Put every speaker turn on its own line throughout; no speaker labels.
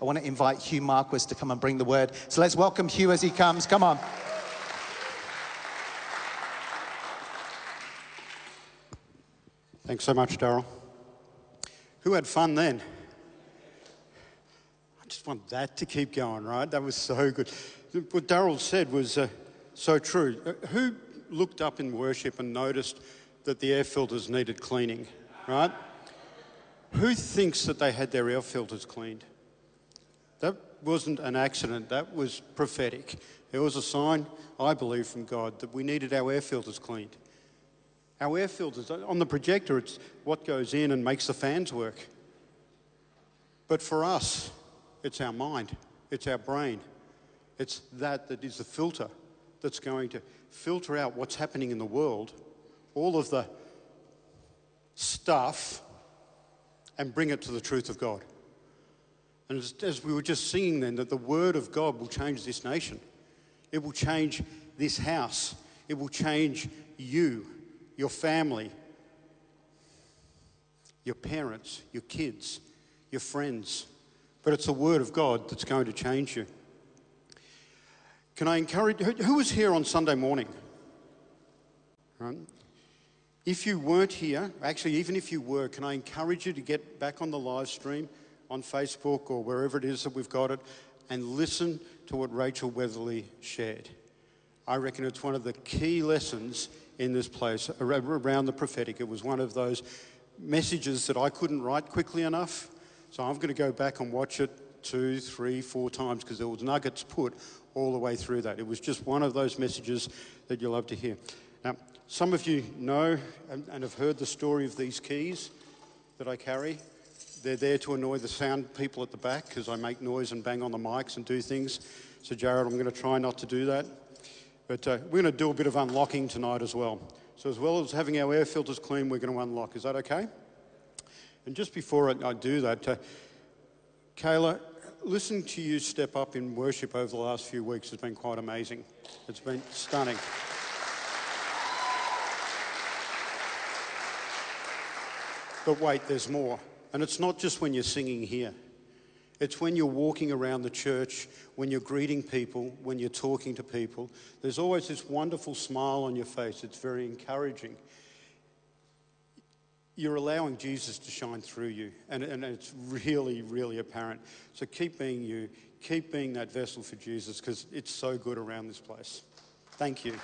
I want to invite Hugh Marquis to come and bring the word. So let's welcome Hugh as he comes. Come on.
Thanks so much, Daryl. Who had fun then? I just want that to keep going, right? That was so good. What Daryl said was uh, so true. Uh, who looked up in worship and noticed that the air filters needed cleaning, right? Who thinks that they had their air filters cleaned? That wasn't an accident, that was prophetic. It was a sign, I believe, from God that we needed our air filters cleaned. Our air filters, on the projector, it's what goes in and makes the fans work. But for us, it's our mind, it's our brain. It's that that is the filter that's going to filter out what's happening in the world, all of the stuff, and bring it to the truth of God. And as, as, we were just singing then, that the word of God will change this nation. It will change this house. It will change you your family, your parents, your kids, your friends. But it's the Word of God that's going to change you. Can I encourage who was here on Sunday morning? Right. If you weren't here, actually, even if you were, can I encourage you to get back on the live stream on Facebook or wherever it is that we've got it and listen to what Rachel Weatherly shared? I reckon it's one of the key lessons in this place around the prophetic. It was one of those messages that I couldn't write quickly enough. So I'm going to go back and watch it two, three, four times because there was nuggets put all the way through that. It was just one of those messages that you'll love to hear. Now, some of you know and, and have heard the story of these keys that I carry. They're there to annoy the sound people at the back because I make noise and bang on the mics and do things. So, Jared, I'm going to try not to do that. But uh, we're going to do a bit of unlocking tonight as well. So, as well as having our air filters clean, we're going to unlock. Is that okay? And just before I, I do that, uh, Kayla, listening to you step up in worship over the last few weeks has been quite amazing. It's been stunning. But wait, there's more. And it's not just when you're singing here. It's when you're walking around the church, when you're greeting people, when you're talking to people. There's always this wonderful smile on your face. It's very encouraging. You're allowing Jesus to shine through you, and, and it's really, really apparent. So keep being you, keep being that vessel for Jesus, because it's so good around this place. Thank you.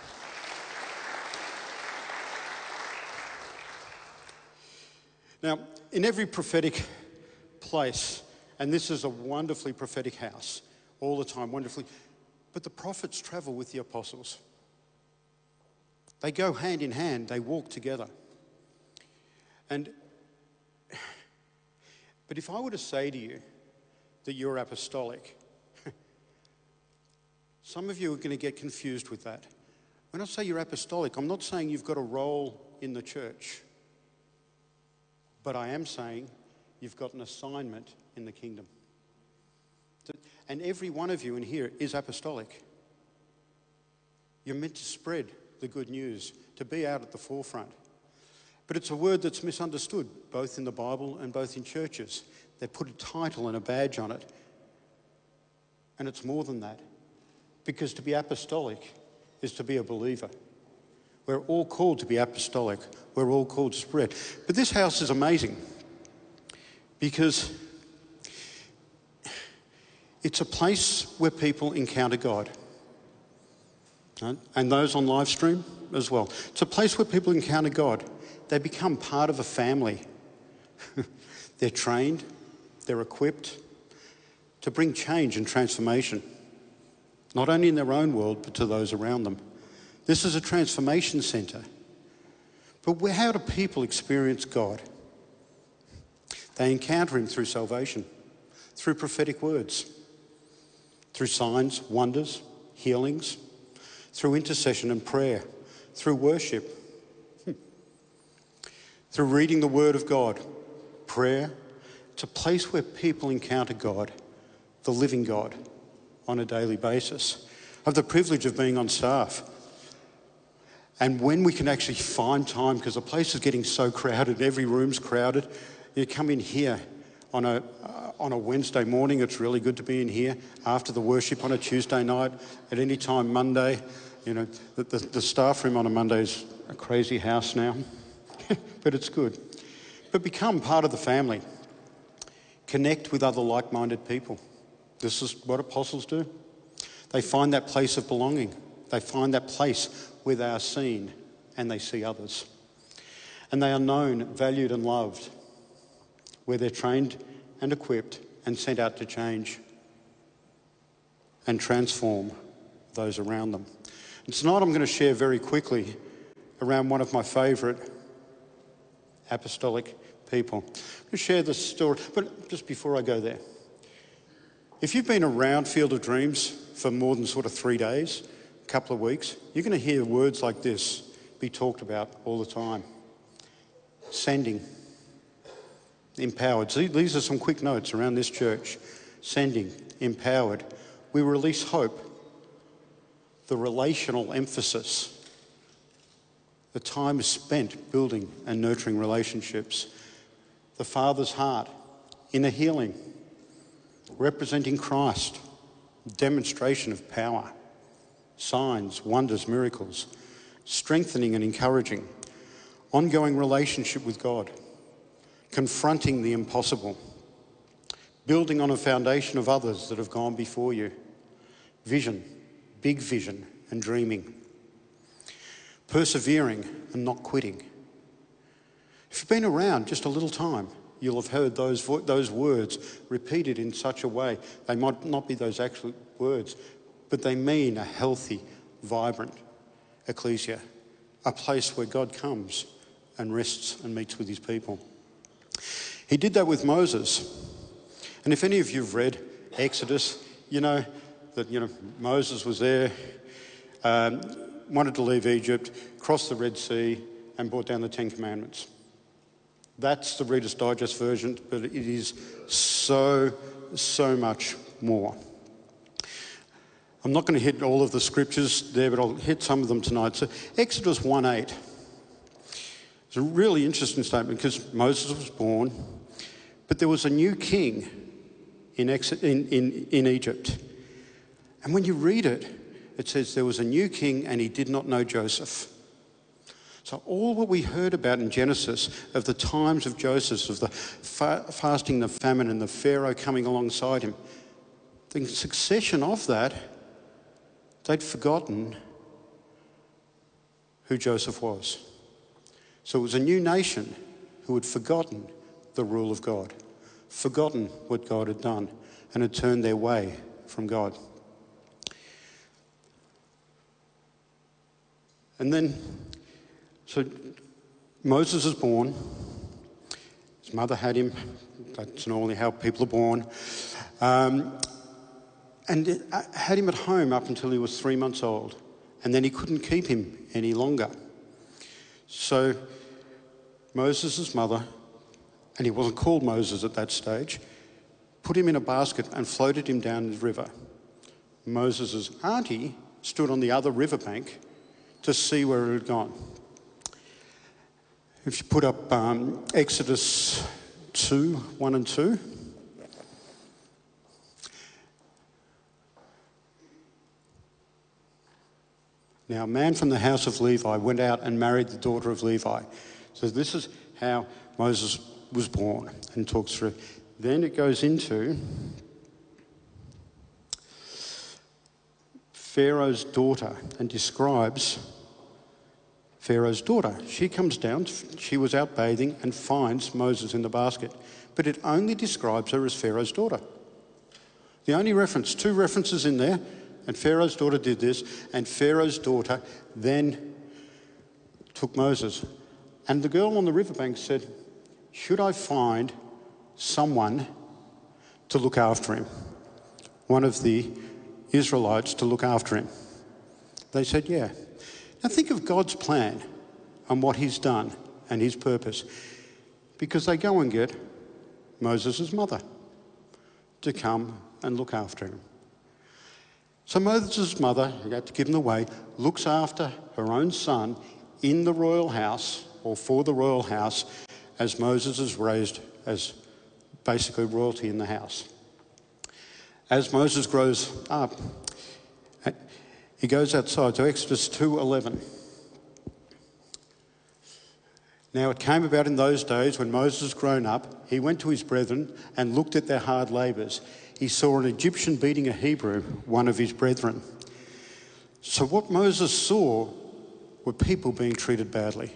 Now, in every prophetic place, and this is a wonderfully prophetic house all the time, wonderfully. But the prophets travel with the apostles. They go hand in hand, they walk together. And but if I were to say to you that you're apostolic, some of you are going to get confused with that. When I say you're apostolic, I'm not saying you've got a role in the church, but I am saying you've got an assignment in the kingdom. And every one of you in here is apostolic. You're meant to spread the good news, to be out at the forefront. But it's a word that's misunderstood, both in the Bible and both in churches. They put a title and a badge on it. And it's more than that. Because to be apostolic is to be a believer. We're all called to be apostolic. We're all called to spread. But this house is amazing because it's a place where people encounter God. And those on live stream as well. It's a place where people encounter God. They become part of a family. they're trained, they're equipped to bring change and transformation, not only in their own world, but to those around them. This is a transformation centre. But how do people experience God? They encounter Him through salvation, through prophetic words through signs, wonders, healings, through intercession and prayer, through worship, hmm, through reading the Word of God, prayer. It's a place where people encounter God, the living God, on a daily basis. I have the privilege of being on staff. And when we can actually find time, because the place is getting so crowded, every room's crowded, you come in here on a, uh, on a Wednesday morning. It's really good to be in here after the worship on a Tuesday night, at any time Monday. You know, the, the, the staff room on a Monday is a crazy house now, but it's good. But become part of the family. Connect with other like minded people. This is what apostles do. They find that place of belonging, they find that place where they are seen and they see others. And they are known, valued, and loved, where they're trained and equipped and sent out to change and transform those around them. And tonight I'm going to share very quickly around one of my favourite apostolic people. I'm going to share this story, but just before I go there, if you've been around Field of Dreams for more than sort of three days, couple of weeks, you're going to hear words like this be talked about all the time. Sending, empowered. These are some quick notes around this church. Sending, empowered. We release hope. The relational emphasis. The time is spent building and nurturing relationships. The Father's heart, inner healing, representing Christ, demonstration of power, signs, wonders, miracles, strengthening and encouraging, ongoing relationship with God, confronting the impossible, building on a foundation of others that have gone before you, vision, big vision, and dreaming, persevering and not quitting. If you've been around just a little time, you'll have heard those, those words repeated in such a way. They might not be those actual words, but they mean a healthy, vibrant ecclesia, a place where God comes and rests and meets with his people. He did that with Moses. And if any of you have read Exodus, you know that you know Moses was there, um, wanted to leave Egypt, crossed the Red Sea, and brought down the Ten Commandments. That's the Reader's Digest version, but it is so, so much more. I'm not going to hit all of the scriptures there, but I'll hit some of them tonight. So, Exodus 1 8. It's a really interesting statement because Moses was born, but there was a new king in, in, in, in Egypt. And when you read it, it says there was a new king and he did not know Joseph. So, all what we heard about in Genesis of the times of Joseph, of the fa- fasting, the famine, and the Pharaoh coming alongside him, the succession of that, they'd forgotten who Joseph was. So, it was a new nation who had forgotten the rule of God, forgotten what God had done, and had turned their way from God. And then so Moses is born. His mother had him. That's normally how people are born. Um, and uh, had him at home up until he was three months old. And then he couldn't keep him any longer. So Moses' mother, and he wasn't called Moses at that stage, put him in a basket and floated him down the river. Moses' auntie stood on the other riverbank to see where it had gone. If you put up um, Exodus 2 1 and 2. Now, a man from the house of Levi went out and married the daughter of Levi. So, this is how Moses was born and talks through. Then it goes into Pharaoh's daughter and describes Pharaoh's daughter. She comes down, she was out bathing, and finds Moses in the basket. But it only describes her as Pharaoh's daughter. The only reference, two references in there, and Pharaoh's daughter did this, and Pharaoh's daughter then took Moses. And the girl on the riverbank said, Should I find someone to look after him? One of the Israelites to look after him. They said, Yeah. Now think of God's plan and what He's done and His purpose. Because they go and get Moses' mother to come and look after him. So Moses' mother, who had to give him away, looks after her own son in the royal house or for the royal house as Moses is raised as basically royalty in the house. As Moses grows up, he goes outside. So Exodus 2:11. Now it came about in those days when Moses grown up, he went to his brethren and looked at their hard labours. He saw an Egyptian beating a Hebrew, one of his brethren. So what Moses saw were people being treated badly.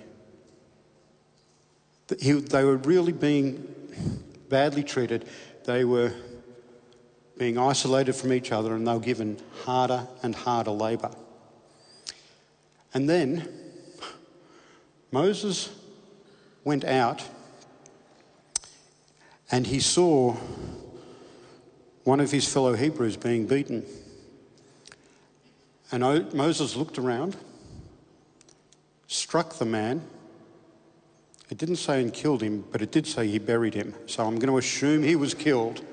They were really being badly treated. They were being isolated from each other and they were given harder and harder labour. And then Moses went out and he saw one of his fellow Hebrews being beaten. And Moses looked around, struck the man. It didn't say and killed him, but it did say he buried him. So I'm going to assume he was killed.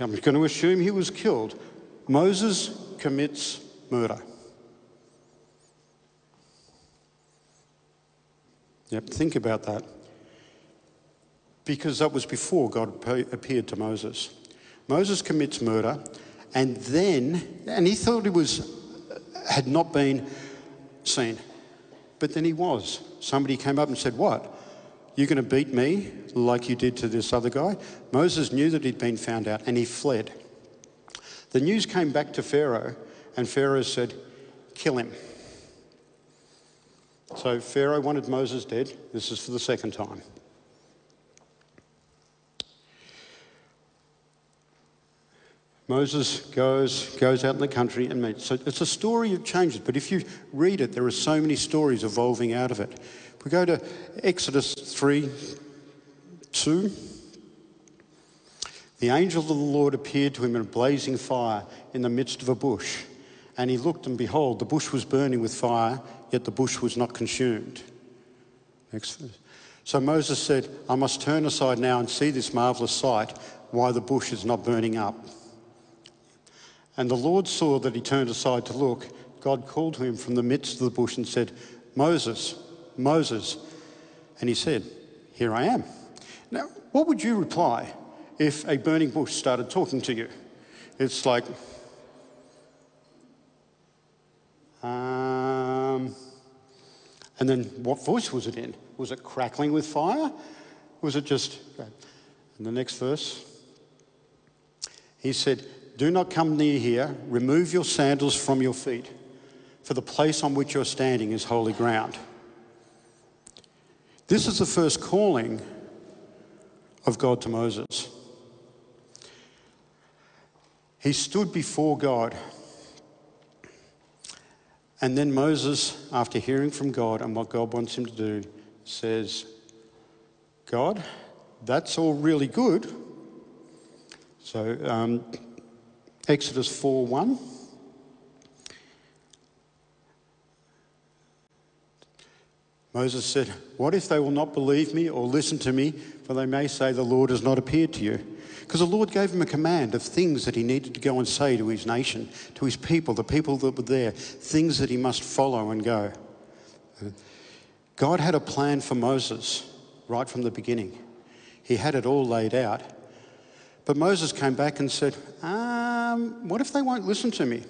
I'm going to assume he was killed. Moses commits murder. Yep, think about that. Because that was before God appeared to Moses. Moses commits murder, and then, and he thought he was, had not been seen, but then he was. Somebody came up and said, What? You're going to beat me like you did to this other guy? Moses knew that he'd been found out and he fled. The news came back to Pharaoh, and Pharaoh said, Kill him. So Pharaoh wanted Moses dead. This is for the second time. Moses goes, goes out in the country and meets. So it's a story of changes, but if you read it, there are so many stories evolving out of it. If we go to Exodus 3 2. The angel of the Lord appeared to him in a blazing fire in the midst of a bush. And he looked, and behold, the bush was burning with fire, yet the bush was not consumed. So Moses said, I must turn aside now and see this marvelous sight, why the bush is not burning up. And the Lord saw that he turned aside to look. God called to him from the midst of the bush and said, Moses, Moses. And he said, Here I am. Now, what would you reply if a burning bush started talking to you? It's like, um, and then what voice was it in? Was it crackling with fire? Was it just. In the next verse, he said, Do not come near here, remove your sandals from your feet, for the place on which you're standing is holy ground. This is the first calling of God to Moses. He stood before God. And then Moses, after hearing from God and what God wants him to do, says, God, that's all really good. So, um, Exodus 4 1. Moses said, What if they will not believe me or listen to me? For they may say, The Lord has not appeared to you. Because the Lord gave him a command of things that he needed to go and say to his nation, to his people, the people that were there, things that he must follow and go. God had a plan for Moses right from the beginning. He had it all laid out. But Moses came back and said, um, What if they won't listen to me?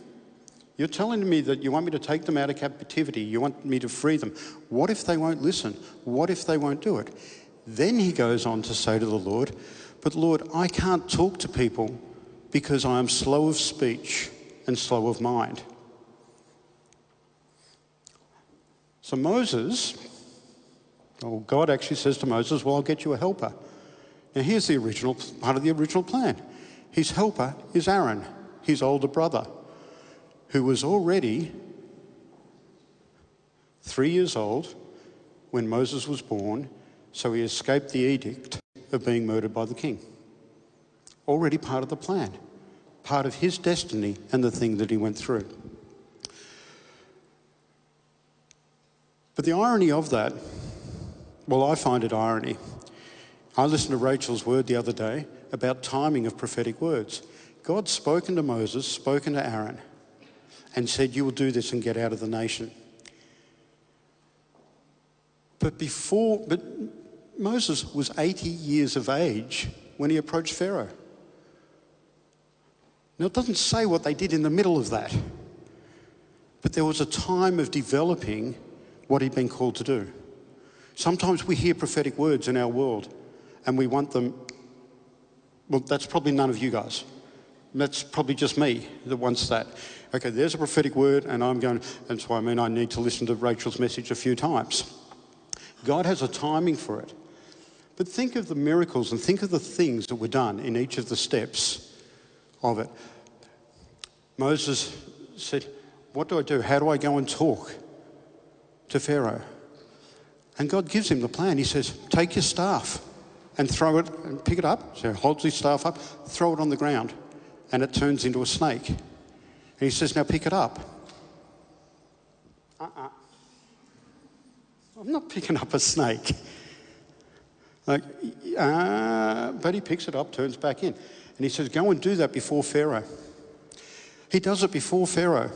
You're telling me that you want me to take them out of captivity. You want me to free them. What if they won't listen? What if they won't do it? Then he goes on to say to the Lord, But Lord, I can't talk to people because I am slow of speech and slow of mind. So Moses, well, God actually says to Moses, Well, I'll get you a helper. Now, here's the original part of the original plan. His helper is Aaron, his older brother who was already three years old when Moses was born, so he escaped the edict of being murdered by the king. Already part of the plan, part of his destiny and the thing that he went through. But the irony of that, well, I find it irony. I listened to Rachel's word the other day about timing of prophetic words. God's spoken to Moses, spoken to Aaron and said, You will do this and get out of the nation. But before, but Moses was 80 years of age when he approached Pharaoh. Now, it doesn't say what they did in the middle of that, but there was a time of developing what he'd been called to do. Sometimes we hear prophetic words in our world and we want them. Well, that's probably none of you guys. That's probably just me that wants that. Okay, there's a prophetic word, and I'm going, that's why I mean I need to listen to Rachel's message a few times. God has a timing for it. But think of the miracles and think of the things that were done in each of the steps of it. Moses said, What do I do? How do I go and talk to Pharaoh? And God gives him the plan. He says, Take your staff and throw it and pick it up. So he holds his staff up, throw it on the ground, and it turns into a snake. And he says, Now pick it up. Uh uh-uh. uh. I'm not picking up a snake. Like, uh, but he picks it up, turns back in. And he says, Go and do that before Pharaoh. He does it before Pharaoh.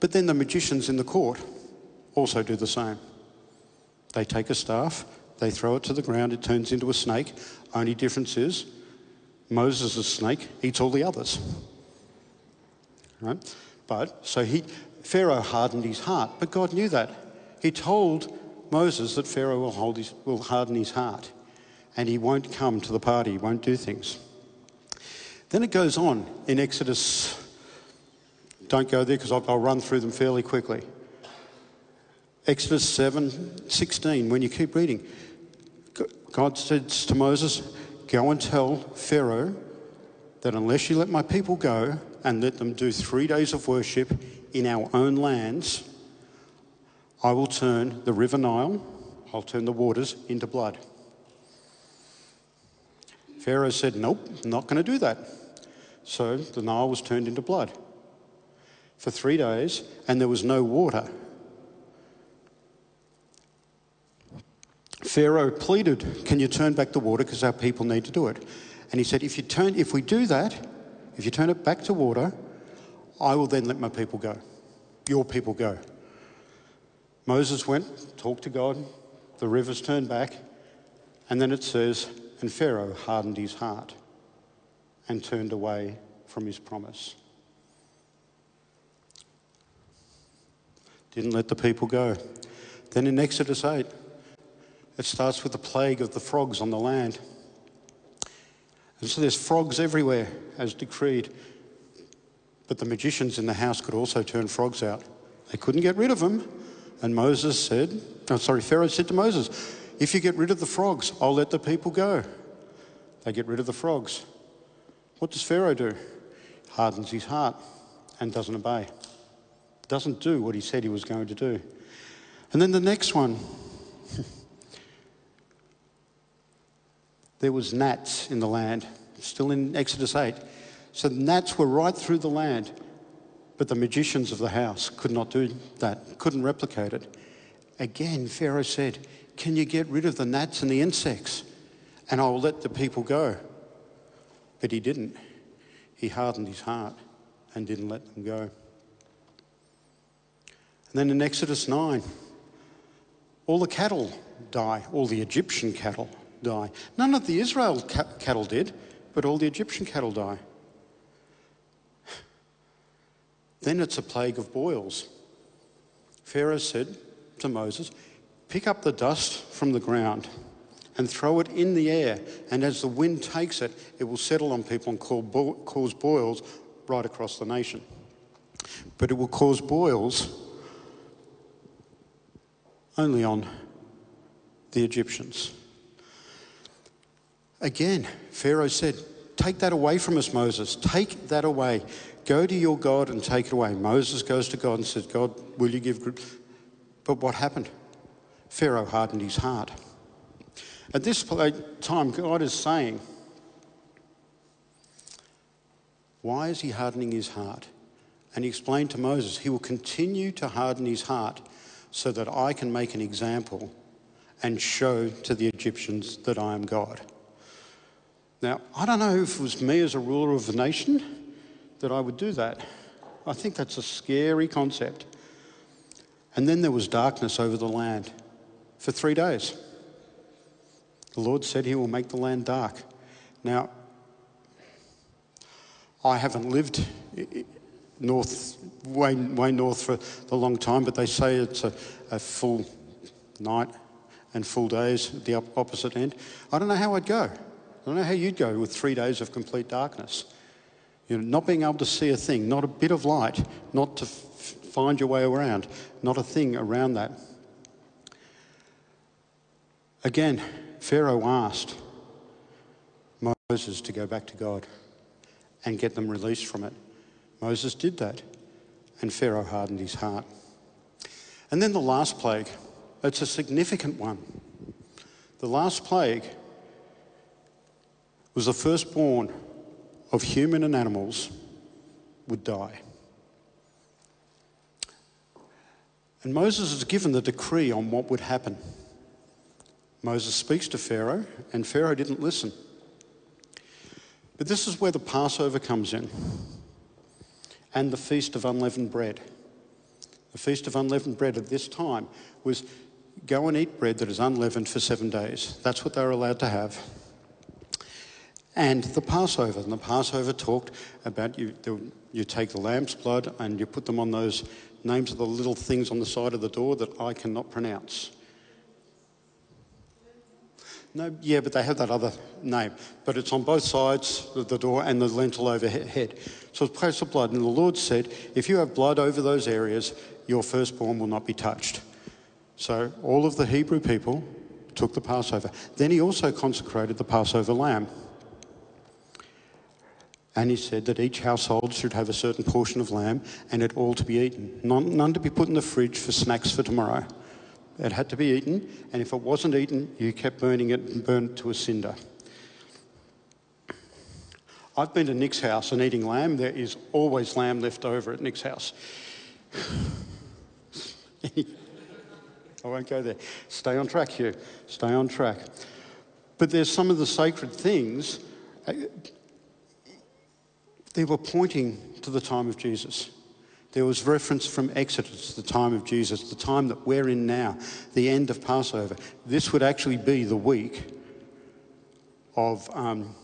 But then the magicians in the court also do the same. They take a staff, they throw it to the ground, it turns into a snake. Only difference is Moses' snake eats all the others. Right? But so he Pharaoh hardened his heart, but God knew that. He told Moses that Pharaoh will, hold his, will harden his heart and he won't come to the party, he won't do things. Then it goes on in Exodus. Don't go there because I'll, I'll run through them fairly quickly. Exodus 7 16, when you keep reading, God says to Moses, Go and tell Pharaoh that unless you let my people go and let them do three days of worship in our own lands, I will turn the river Nile, I'll turn the waters into blood. Pharaoh said, Nope, not going to do that. So the Nile was turned into blood for three days, and there was no water. Pharaoh pleaded, Can you turn back the water? Because our people need to do it. And he said, if, you turn, if we do that, if you turn it back to water, I will then let my people go. Your people go. Moses went, talked to God, the rivers turned back, and then it says, And Pharaoh hardened his heart and turned away from his promise. Didn't let the people go. Then in Exodus 8, it starts with the plague of the frogs on the land. And so there's frogs everywhere, as decreed. But the magicians in the house could also turn frogs out. They couldn't get rid of them. And Moses said, oh, sorry, Pharaoh said to Moses, if you get rid of the frogs, I'll let the people go. They get rid of the frogs. What does Pharaoh do? Hardens his heart and doesn't obey. Doesn't do what he said he was going to do. And then the next one, there was gnats in the land, still in Exodus 8. So gnats were right through the land, but the magicians of the house could not do that, couldn't replicate it. Again, Pharaoh said, Can you get rid of the gnats and the insects? And I will let the people go. But he didn't. He hardened his heart and didn't let them go. And then in Exodus 9, all the cattle die, all the Egyptian cattle die. None of the Israel ca- cattle did, but all the Egyptian cattle die. Then it's a plague of boils. Pharaoh said to Moses, Pick up the dust from the ground and throw it in the air, and as the wind takes it, it will settle on people and cause boils right across the nation. But it will cause boils only on the Egyptians. Again, Pharaoh said, Take that away from us, Moses. Take that away. Go to your God and take it away. Moses goes to God and says, God, will you give. But what happened? Pharaoh hardened his heart. At this time, God is saying, Why is he hardening his heart? And he explained to Moses, He will continue to harden his heart so that I can make an example and show to the Egyptians that I am God. Now, I don't know if it was me as a ruler of the nation that I would do that. I think that's a scary concept. And then there was darkness over the land for three days. The Lord said he will make the land dark. Now, I haven't lived north, way, way north for a long time, but they say it's a, a full night and full days at the opposite end. I don't know how I'd go. I don't know how you'd go with three days of complete darkness. You know, not being able to see a thing, not a bit of light, not to f- find your way around, not a thing around that. Again, Pharaoh asked Moses to go back to God and get them released from it. Moses did that, and Pharaoh hardened his heart. And then the last plague, it's a significant one. The last plague was the firstborn of human and animals would die. And Moses is given the decree on what would happen. Moses speaks to Pharaoh, and Pharaoh didn't listen. But this is where the Passover comes in and the Feast of Unleavened Bread. The Feast of Unleavened Bread at this time was go and eat bread that is unleavened for seven days. That's what they were allowed to have. And the Passover. And the Passover talked about you, you take the lamb's blood and you put them on those names of the little things on the side of the door that I cannot pronounce. No, yeah, but they have that other name. But it's on both sides of the door and the lintel overhead. So it's place of blood. And the Lord said, if you have blood over those areas, your firstborn will not be touched. So all of the Hebrew people took the Passover. Then he also consecrated the Passover lamb. And he said that each household should have a certain portion of lamb and it all to be eaten. None, none to be put in the fridge for snacks for tomorrow. It had to be eaten, and if it wasn't eaten, you kept burning it and burned it to a cinder. I've been to Nick's house and eating lamb. There is always lamb left over at Nick's house. I won't go there. Stay on track here. Stay on track. But there's some of the sacred things, they were pointing to the time of Jesus. There was reference from Exodus, the time of Jesus, the time that we're in now, the end of Passover. This would actually be the week of um,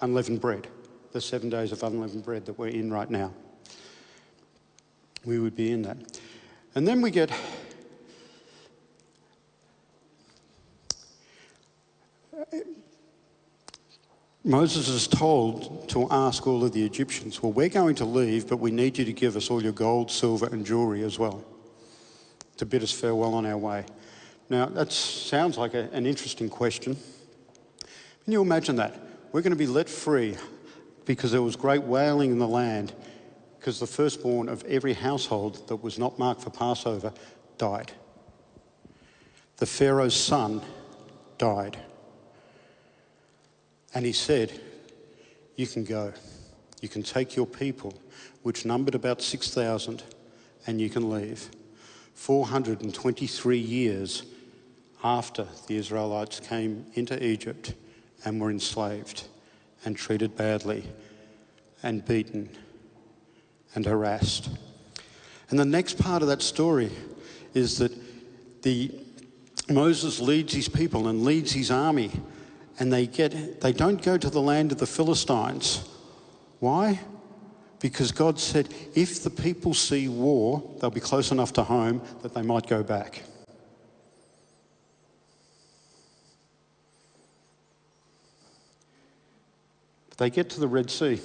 unleavened bread, the seven days of unleavened bread that we're in right now. We would be in that. And then we get Moses is told to ask all of the Egyptians, Well, we're going to leave, but we need you to give us all your gold, silver, and jewelry as well to bid us farewell on our way. Now, that sounds like a, an interesting question. Can you imagine that? We're going to be let free because there was great wailing in the land because the firstborn of every household that was not marked for Passover died. The Pharaoh's son died. And he said, You can go. You can take your people, which numbered about 6,000, and you can leave. 423 years after the Israelites came into Egypt and were enslaved and treated badly and beaten and harassed. And the next part of that story is that the, Moses leads his people and leads his army and they, get, they don't go to the land of the Philistines. Why? Because God said, if the people see war, they'll be close enough to home that they might go back. But they get to the Red Sea.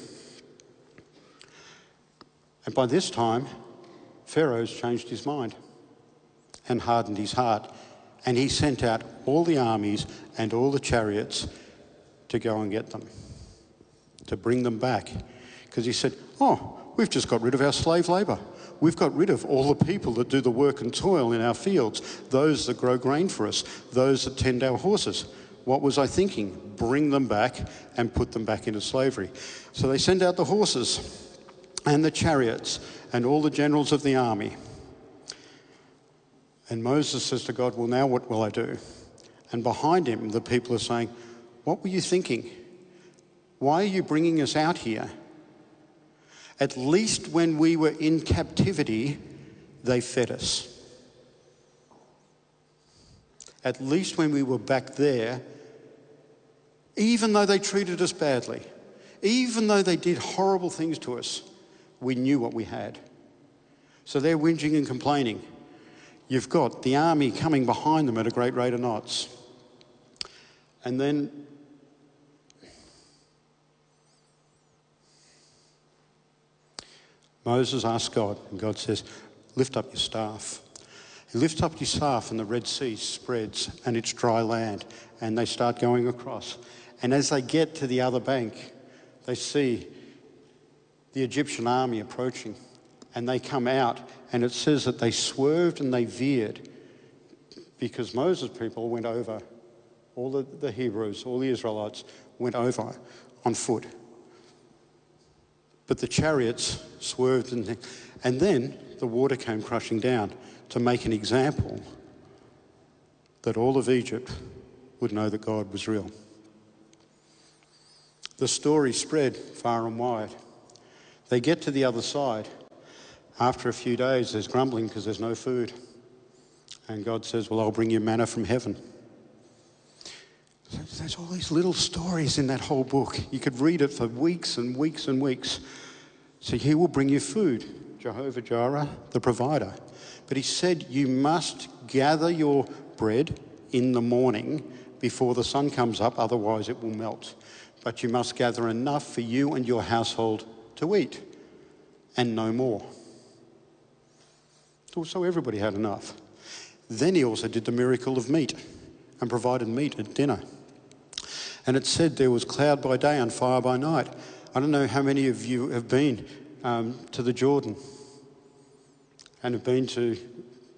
And by this time, Pharaoh's changed his mind and hardened his heart. And he sent out all the armies and all the chariots to go and get them, to bring them back. Because he said, Oh, we've just got rid of our slave labour. We've got rid of all the people that do the work and toil in our fields, those that grow grain for us, those that tend our horses. What was I thinking? Bring them back and put them back into slavery. So they send out the horses and the chariots and all the generals of the army. And Moses says to God, Well, now what will I do? And behind him, the people are saying, What were you thinking? Why are you bringing us out here? At least when we were in captivity, they fed us. At least when we were back there, Even though they treated us badly, even though they did horrible things to us, we knew what we had. So they're whinging and complaining. You've got the army coming behind them at a great rate of knots. And then Moses asks God, and God says, Lift up your staff. He lifts up his staff, and the Red Sea spreads, and it's dry land, and they start going across. And as they get to the other bank, they see the Egyptian army approaching, and they come out, and it says that they swerved and they veered because Moses' people went over, all the, the Hebrews, all the Israelites went over on foot. But the chariots swerved, and, and then the water came crushing down to make an example that all of Egypt would know that God was real. The story spread far and wide. They get to the other side. After a few days, there's grumbling because there's no food. And God says, Well, I'll bring you manna from heaven. There's all these little stories in that whole book. You could read it for weeks and weeks and weeks. So he will bring you food, Jehovah Jireh, the provider. But he said, You must gather your bread in the morning before the sun comes up, otherwise it will melt. But you must gather enough for you and your household to eat, and no more. So everybody had enough. Then he also did the miracle of meat and provided meat at dinner. And it said there was cloud by day and fire by night. I don't know how many of you have been um, to the Jordan and have been to,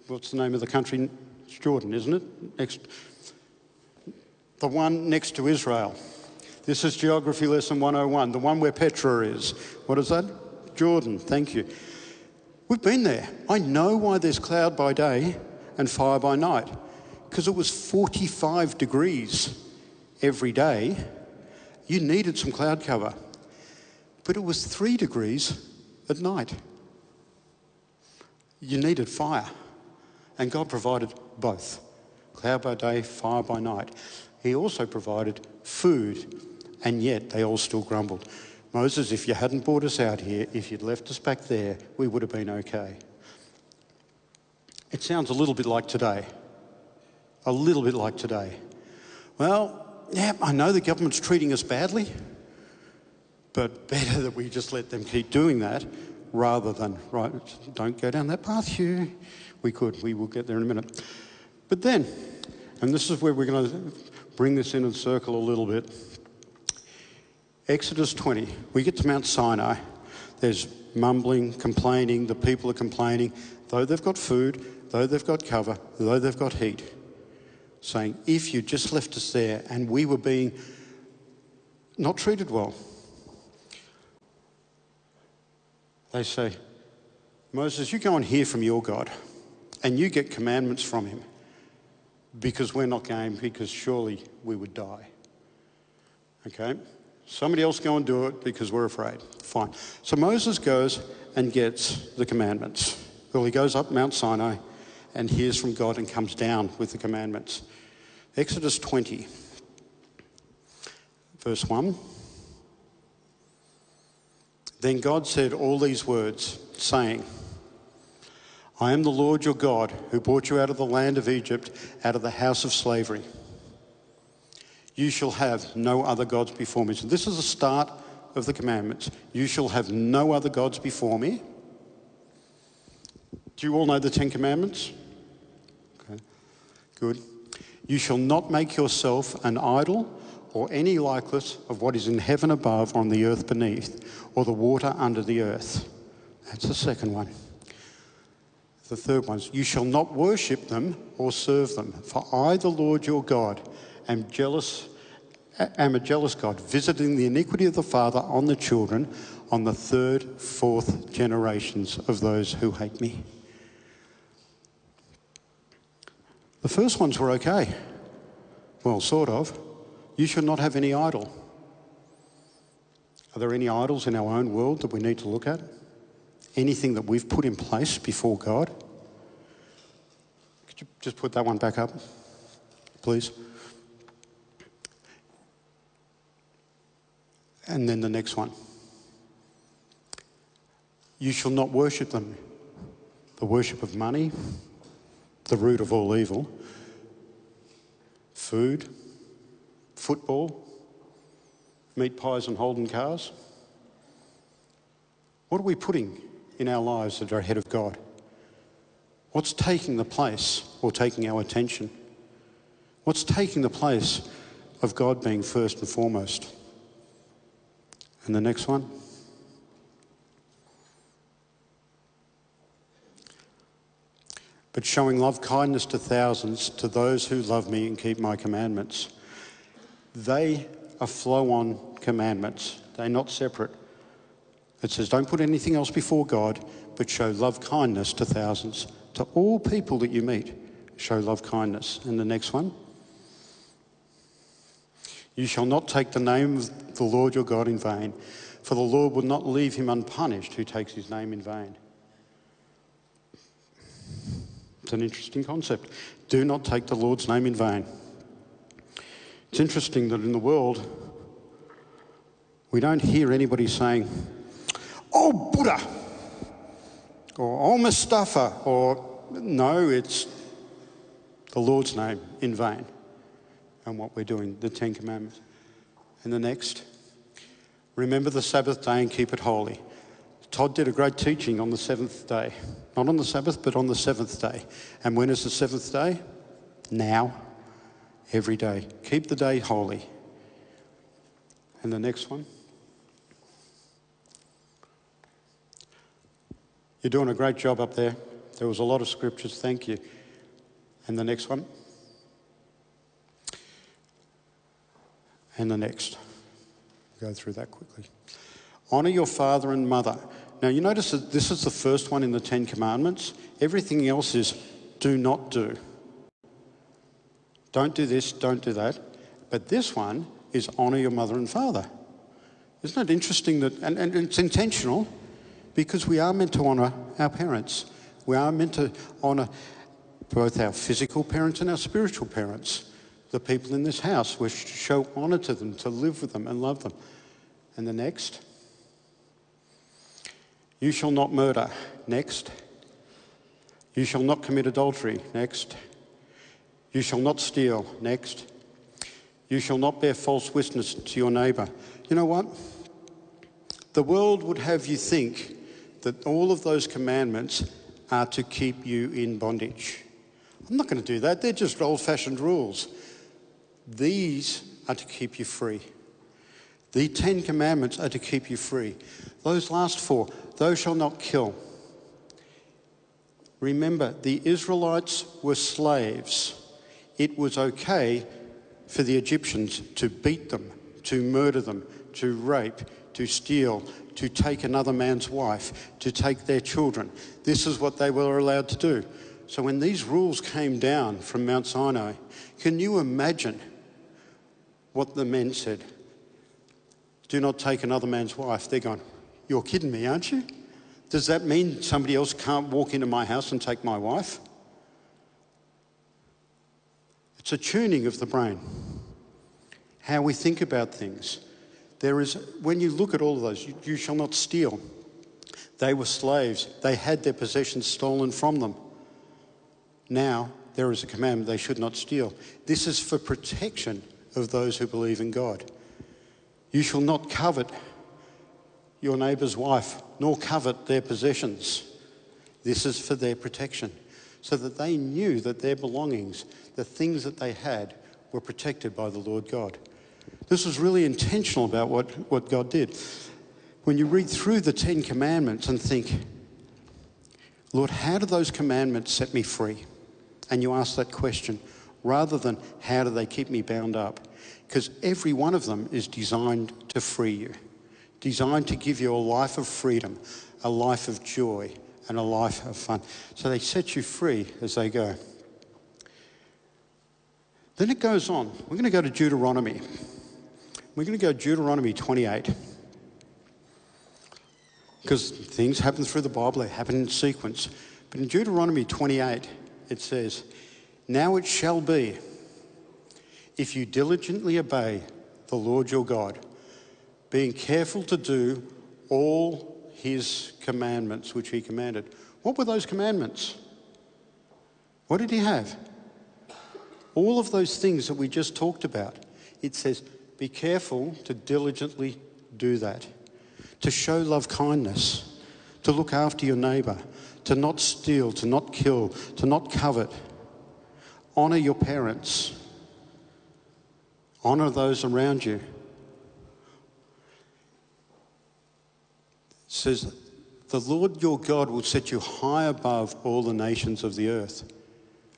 what's the name of the country? It's Jordan, isn't it? Next, the one next to Israel. This is Geography Lesson 101, the one where Petra is. What is that? Jordan, thank you. We've been there. I know why there's cloud by day and fire by night, because it was 45 degrees every day, you needed some cloud cover. But it was three degrees at night. You needed fire. And God provided both cloud by day, fire by night. He also provided food, and yet they all still grumbled. Moses, if you hadn't brought us out here, if you'd left us back there, we would have been okay. It sounds a little bit like today. A little bit like today. Well, yeah, I know the government's treating us badly, but better that we just let them keep doing that rather than, right, don't go down that path, Hugh. We could, we will get there in a minute. But then, and this is where we're going to bring this in and circle a little bit. Exodus 20, we get to Mount Sinai. There's mumbling, complaining, the people are complaining, though they've got food, though they've got cover, though they've got heat saying, if you just left us there and we were being not treated well, they say, Moses, you go and hear from your God and you get commandments from him because we're not game, because surely we would die. Okay? Somebody else go and do it because we're afraid. Fine. So Moses goes and gets the commandments. Well, he goes up Mount Sinai and hears from God and comes down with the commandments. Exodus 20, verse 1. Then God said all these words, saying, I am the Lord your God who brought you out of the land of Egypt, out of the house of slavery. You shall have no other gods before me. So, this is the start of the commandments. You shall have no other gods before me. Do you all know the Ten Commandments? Okay, good. You shall not make yourself an idol or any likeness of what is in heaven above, or on the earth beneath, or the water under the earth. That's the second one. The third one is, You shall not worship them or serve them, for I, the Lord your God, am jealous. Am a jealous God, visiting the iniquity of the father on the children, on the third, fourth generations of those who hate me. The first ones were okay. Well, sort of. You should not have any idol. Are there any idols in our own world that we need to look at? Anything that we've put in place before God? Could you just put that one back up, please? And then the next one. You shall not worship them. The worship of money, the root of all evil, food, football, meat pies and Holden cars. What are we putting in our lives that are ahead of God? What's taking the place or taking our attention? What's taking the place of God being first and foremost? And the next one. But showing love kindness to thousands, to those who love me and keep my commandments. They are flow on commandments, they're not separate. It says, Don't put anything else before God, but show love kindness to thousands. To all people that you meet, show love kindness. And the next one. You shall not take the name of the Lord your God in vain, for the Lord will not leave him unpunished who takes his name in vain. It's an interesting concept. Do not take the Lord's name in vain. It's interesting that in the world, we don't hear anybody saying, Oh, Buddha, or Oh, Mustafa, or no, it's the Lord's name in vain and what we're doing, the Ten Commandments. And the next, remember the Sabbath day and keep it holy. Todd did a great teaching on the seventh day. Not on the Sabbath, but on the seventh day. And when is the seventh day? Now. Every day. Keep the day holy. And the next one. You're doing a great job up there. There was a lot of scriptures. Thank you. And the next one. And the next. Go through that quickly. Honour your father and mother. Now, you notice that this is the first one in the Ten Commandments. Everything else is do not do. Don't do this, don't do that. But this one is honour your mother and father. Isn't it interesting that, and, and it's intentional because we are meant to honour our parents. We are meant to honour both our physical parents and our spiritual parents, the people in this house. We should show honour to them, to live with them and love them. And the next, you shall not murder. Next, you shall not commit adultery. Next, you shall not steal. Next, you shall not bear false witness to your neighbour. You know what? The world would have you think that all of those commandments are to keep you in bondage. I'm not going to do that. They're just old fashioned rules. These are to keep you free. The Ten Commandments are to keep you free. Those last four, thou shalt not kill. Remember, the Israelites were slaves. It was okay for the Egyptians to beat them, to murder them, to rape, to steal, to take another man's wife, to take their children. This is what they were allowed to do. So when these rules came down from Mount Sinai, can you imagine what the men said? Do not take another man's wife. They're going, You're kidding me, aren't you? Does that mean somebody else can't walk into my house and take my wife? It's a tuning of the brain, how we think about things. There is, when you look at all of those, you, you shall not steal. They were slaves, they had their possessions stolen from them. Now, there is a commandment they should not steal. This is for protection of those who believe in God. You shall not covet your neighbour's wife, nor covet their possessions. This is for their protection, so that they knew that their belongings, the things that they had, were protected by the Lord God. This was really intentional about what, what God did. When you read through the Ten Commandments and think, Lord, how do those commandments set me free? And you ask that question rather than how do they keep me bound up? Because every one of them is designed to free you, designed to give you a life of freedom, a life of joy, and a life of fun. So they set you free as they go. Then it goes on. We're going to go to Deuteronomy. We're going to go Deuteronomy 28. Because things happen through the Bible, they happen in sequence. But in Deuteronomy 28, it says, Now it shall be, if you diligently obey the Lord your God, being careful to do all his commandments which he commanded. What were those commandments? What did he have? All of those things that we just talked about. It says, be careful to diligently do that, to show love kindness, to look after your neighbour, to not steal, to not kill, to not covet. Honour your parents, honour those around you. It says, the Lord your God will set you high above all the nations of the earth.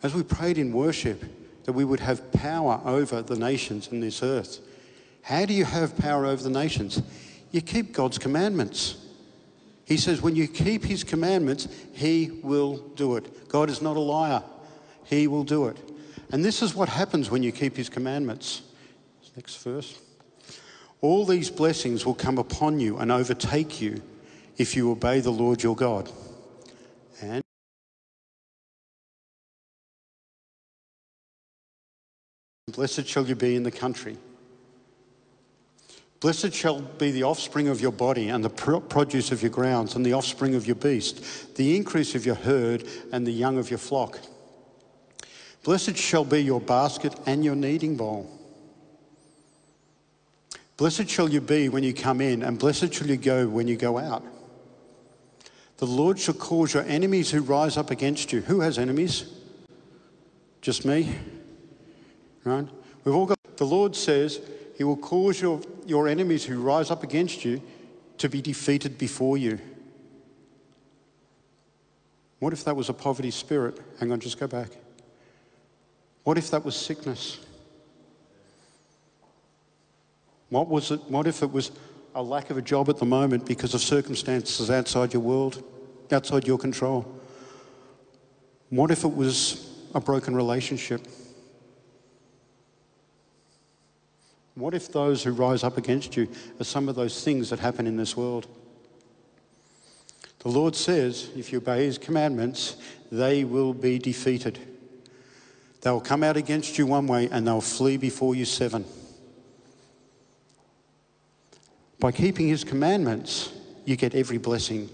As we prayed in worship, that we would have power over the nations in this earth. How do you have power over the nations? You keep God's commandments. He says, when you keep his commandments, he will do it. God is not a liar, he will do it. And this is what happens when you keep his commandments. Next verse. All these blessings will come upon you and overtake you if you obey the Lord your God. And blessed shall you be in the country. Blessed shall be the offspring of your body, and the produce of your grounds, and the offspring of your beast, the increase of your herd, and the young of your flock. Blessed shall be your basket and your kneading bowl. Blessed shall you be when you come in, and blessed shall you go when you go out. The Lord shall cause your enemies who rise up against you. Who has enemies? Just me? Right? We've all got, the Lord says, He will cause your, your enemies who rise up against you to be defeated before you. What if that was a poverty spirit? Hang on, just go back. What if that was sickness? What was it? What if it was a lack of a job at the moment because of circumstances outside your world, outside your control? What if it was a broken relationship? What if those who rise up against you are some of those things that happen in this world? The Lord says, if you obey his commandments, they will be defeated. They'll come out against you one way and they'll flee before you seven. By keeping his commandments, you get every blessing.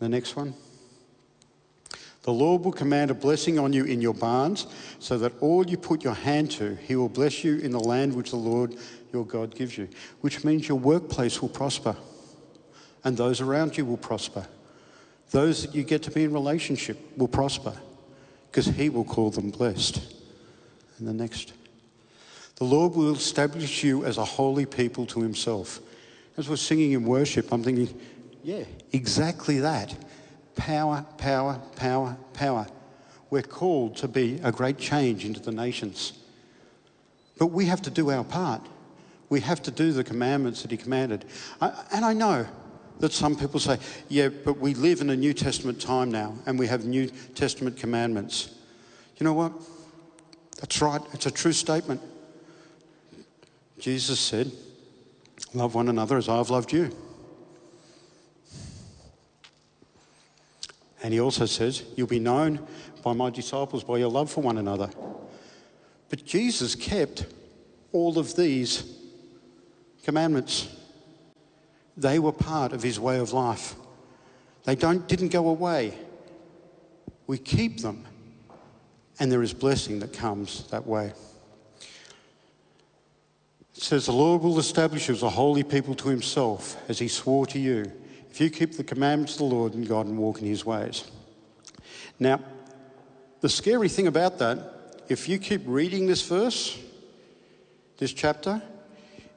The next one. The Lord will command a blessing on you in your barns, so that all you put your hand to, he will bless you in the land which the Lord your God gives you, which means your workplace will prosper and those around you will prosper. Those that you get to be in relationship will prosper because he will call them blessed. And the next. The Lord will establish you as a holy people to himself. As we're singing in worship, I'm thinking, yeah, exactly that. Power, power, power, power. We're called to be a great change into the nations. But we have to do our part. We have to do the commandments that he commanded. and I know that some people say, yeah, but we live in a New Testament time now and we have New Testament commandments. You know what? That's right. It's a true statement. Jesus said, Love one another as I've loved you. And he also says, You'll be known by my disciples by your love for one another. But Jesus kept all of these commandments. They were part of his way of life. They don't, didn't go away. We keep them, and there is blessing that comes that way. It says, The Lord will establish you as a holy people to himself, as he swore to you if you keep the commandments of the Lord and God and walk in his ways. Now, the scary thing about that, if you keep reading this verse, this chapter,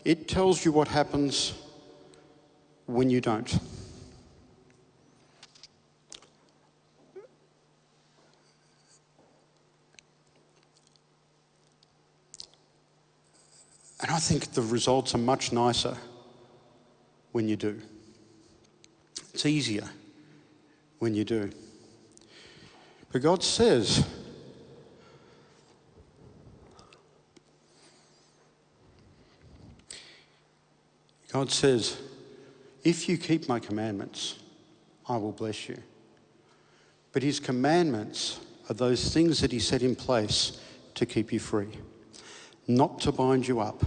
it tells you what happens when you don't. And I think the results are much nicer when you do. It's easier when you do. But God says, God says, if you keep my commandments, I will bless you. But his commandments are those things that he set in place to keep you free, not to bind you up.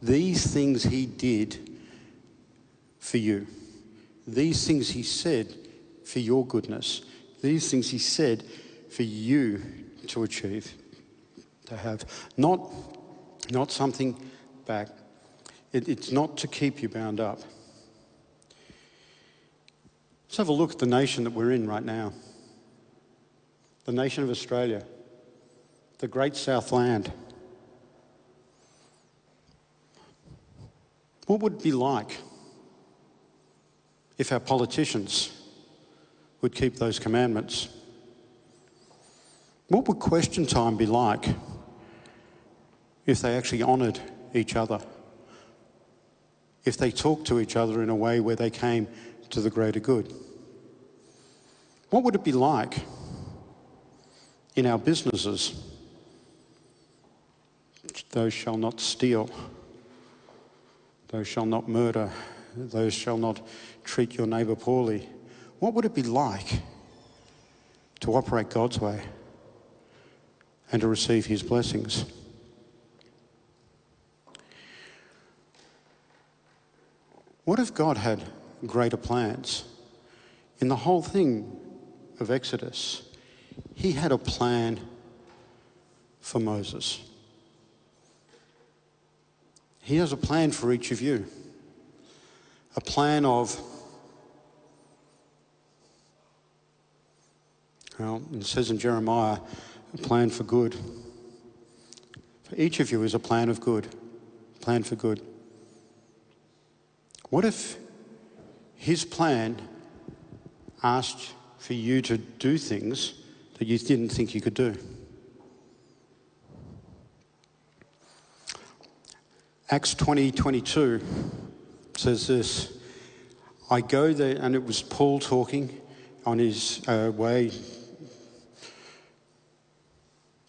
These things he did for you. These things he said for your goodness. These things he said for you to achieve, to have. Not, not something back. It, it's not to keep you bound up. Let's have a look at the nation that we're in right now. The nation of Australia, the great Southland. What would it be like if our politicians would keep those commandments? What would question time be like if they actually honoured each other? If they talked to each other in a way where they came to the greater good? What would it be like in our businesses? Those shall not steal. Those shall not murder. Those shall not treat your neighbour poorly. What would it be like to operate God's way and to receive his blessings? What if God had greater plans? In the whole thing of Exodus, he had a plan for Moses. He has a plan for each of you. A plan of, well, it says in Jeremiah, a plan for good. For each of you is a plan of good. Plan for good. What if his plan asked for you to do things that you didn't think you could do? Acts 20 22 says this I go there, and it was Paul talking on his uh, way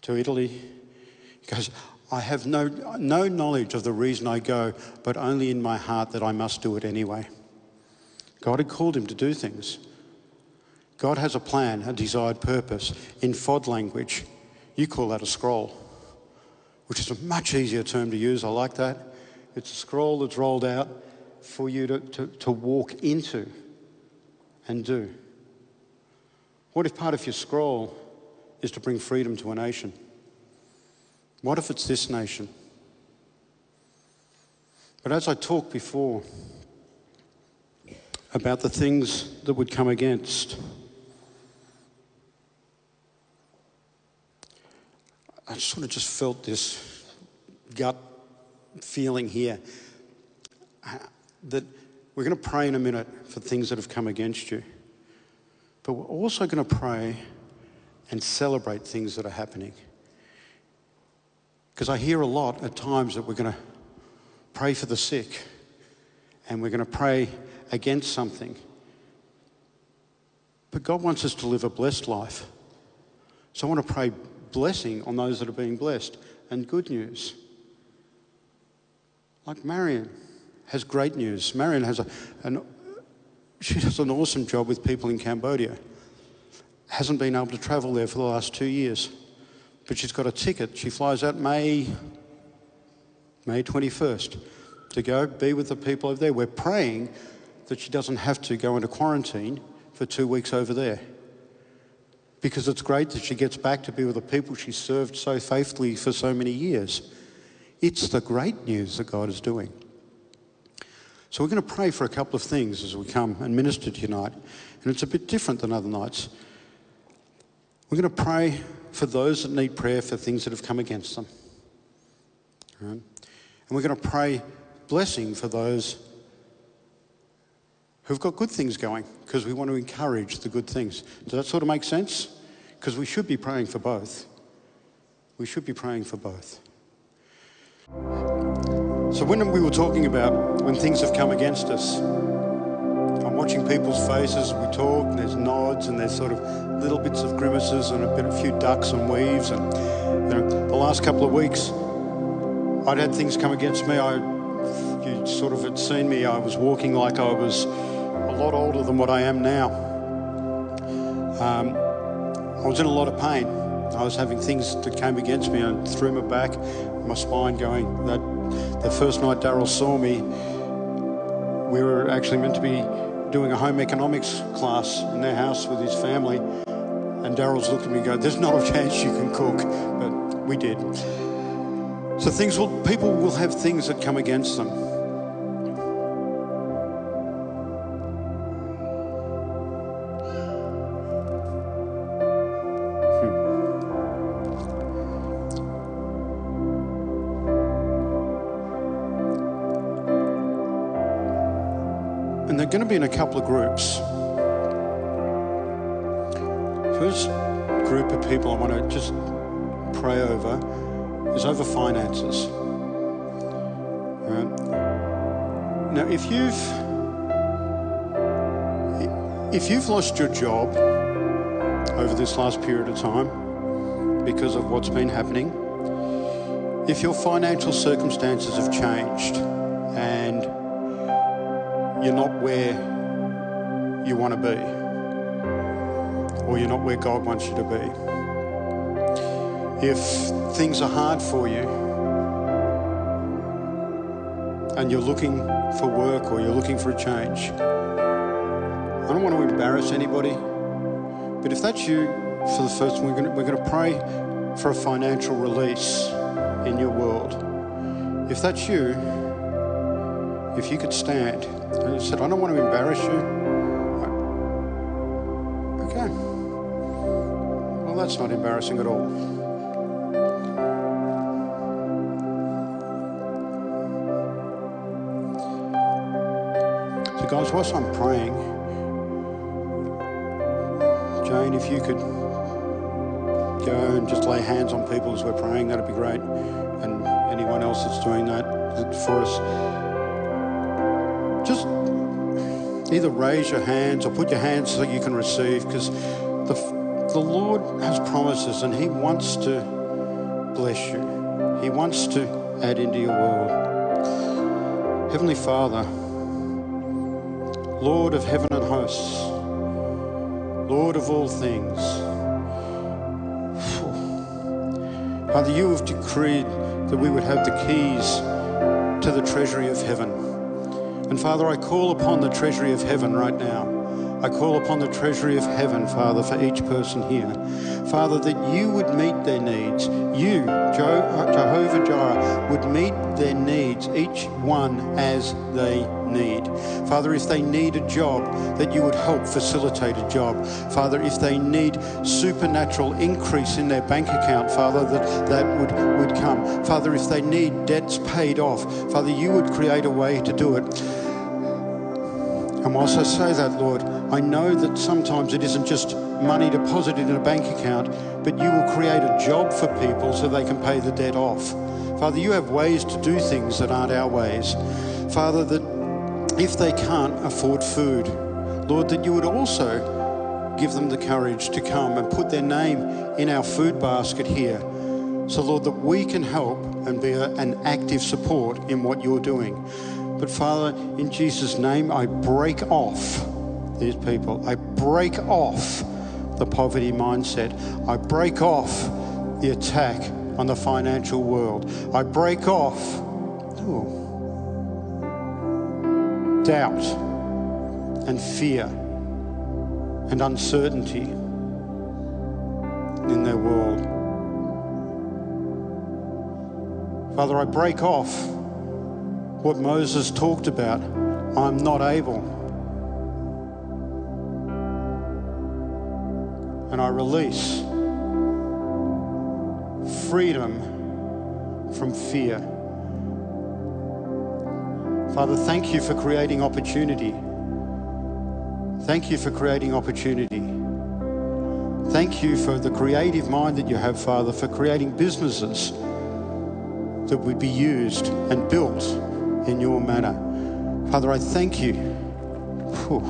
to Italy. He goes, I have no, no knowledge of the reason I go, but only in my heart that I must do it anyway. God had called him to do things. God has a plan, a desired purpose. In FOD language, you call that a scroll, which is a much easier term to use. I like that. It's a scroll that's rolled out for you to, to, to walk into and do. What if part of your scroll is to bring freedom to a nation? What if it's this nation? But as I talked before about the things that would come against, I sort of just felt this gut feeling here uh, that we're going to pray in a minute for things that have come against you. But we're also going to pray and celebrate things that are happening. Because I hear a lot at times that we're going to pray for the sick and we're going to pray against something. But God wants us to live a blessed life. So I want to pray blessing on those that are being blessed and good news. Like Marion has great news. Marion has a, an, she does an awesome job with people in Cambodia. Hasn't been able to travel there for the last two years, but she's got a ticket. She flies out May, May 21st to go be with the people over there. We're praying that she doesn't have to go into quarantine for two weeks over there. Because it's great that she gets back to be with the people she served so faithfully for so many years. It's the great news that God is doing. So we're going to pray for a couple of things as we come and minister tonight. And it's a bit different than other nights. We're going to pray for those that need prayer for things that have come against them. Right? And we're going to pray blessing for those who've got good things going because we want to encourage the good things. Does that sort of make sense? Because we should be praying for both. We should be praying for both. So, when we were talking about when things have come against us, I'm watching people's faces. We talk, and there's nods, and there's sort of little bits of grimaces, and a bit, a few ducks and weaves. And you know, the last couple of weeks, I'd had things come against me. I, you sort of had seen me. I was walking like I was lot older than what I am now. Um, I was in a lot of pain. I was having things that came against me and threw my back, my spine going. That the first night Daryl saw me, we were actually meant to be doing a home economics class in their house with his family. And Daryl's looked at me and go, There's not a chance you can cook. But we did. So things will, people will have things that come against them. In a couple of groups. First group of people I want to just pray over is over finances. Now, if you've if you've lost your job over this last period of time because of what's been happening, if your financial circumstances have changed and you're not where you want to be, or you're not where God wants you to be. If things are hard for you and you're looking for work or you're looking for a change, I don't want to embarrass anybody, but if that's you, for the first one, we're going to, we're going to pray for a financial release in your world. If that's you, if you could stand and he said, I don't want to embarrass you. Okay. Well, that's not embarrassing at all. So, guys, whilst I'm praying, Jane, if you could go and just lay hands on people as we're praying, that'd be great. And anyone else that's doing that for us either raise your hands or put your hands so that you can receive because the, the Lord has promises and He wants to bless you. He wants to add into your world. Heavenly Father, Lord of heaven and hosts, Lord of all things, Father, you have decreed that we would have the keys to the treasury of heaven. And Father, I call upon the treasury of heaven right now. I call upon the treasury of heaven, Father, for each person here. Father, that you would meet their needs. You, Jehovah Jireh, would meet their needs, each one as they need. Father, if they need a job, that you would help facilitate a job. Father, if they need supernatural increase in their bank account, Father, that that would, would come. Father, if they need debts paid off, Father, you would create a way to do it. And whilst I say that, Lord, I know that sometimes it isn't just money deposited in a bank account, but you will create a job for people so they can pay the debt off. Father, you have ways to do things that aren't our ways. Father, that if they can't afford food, Lord, that you would also give them the courage to come and put their name in our food basket here. So, Lord, that we can help and be a, an active support in what you're doing. But Father, in Jesus' name, I break off these people. I break off the poverty mindset. I break off the attack on the financial world. I break off ooh, doubt and fear and uncertainty in their world. Father, I break off what Moses talked about. I'm not able. And I release freedom from fear. Father, thank you for creating opportunity. Thank you for creating opportunity. Thank you for the creative mind that you have, Father, for creating businesses that would be used and built in your manner. Father, I thank you. Whew.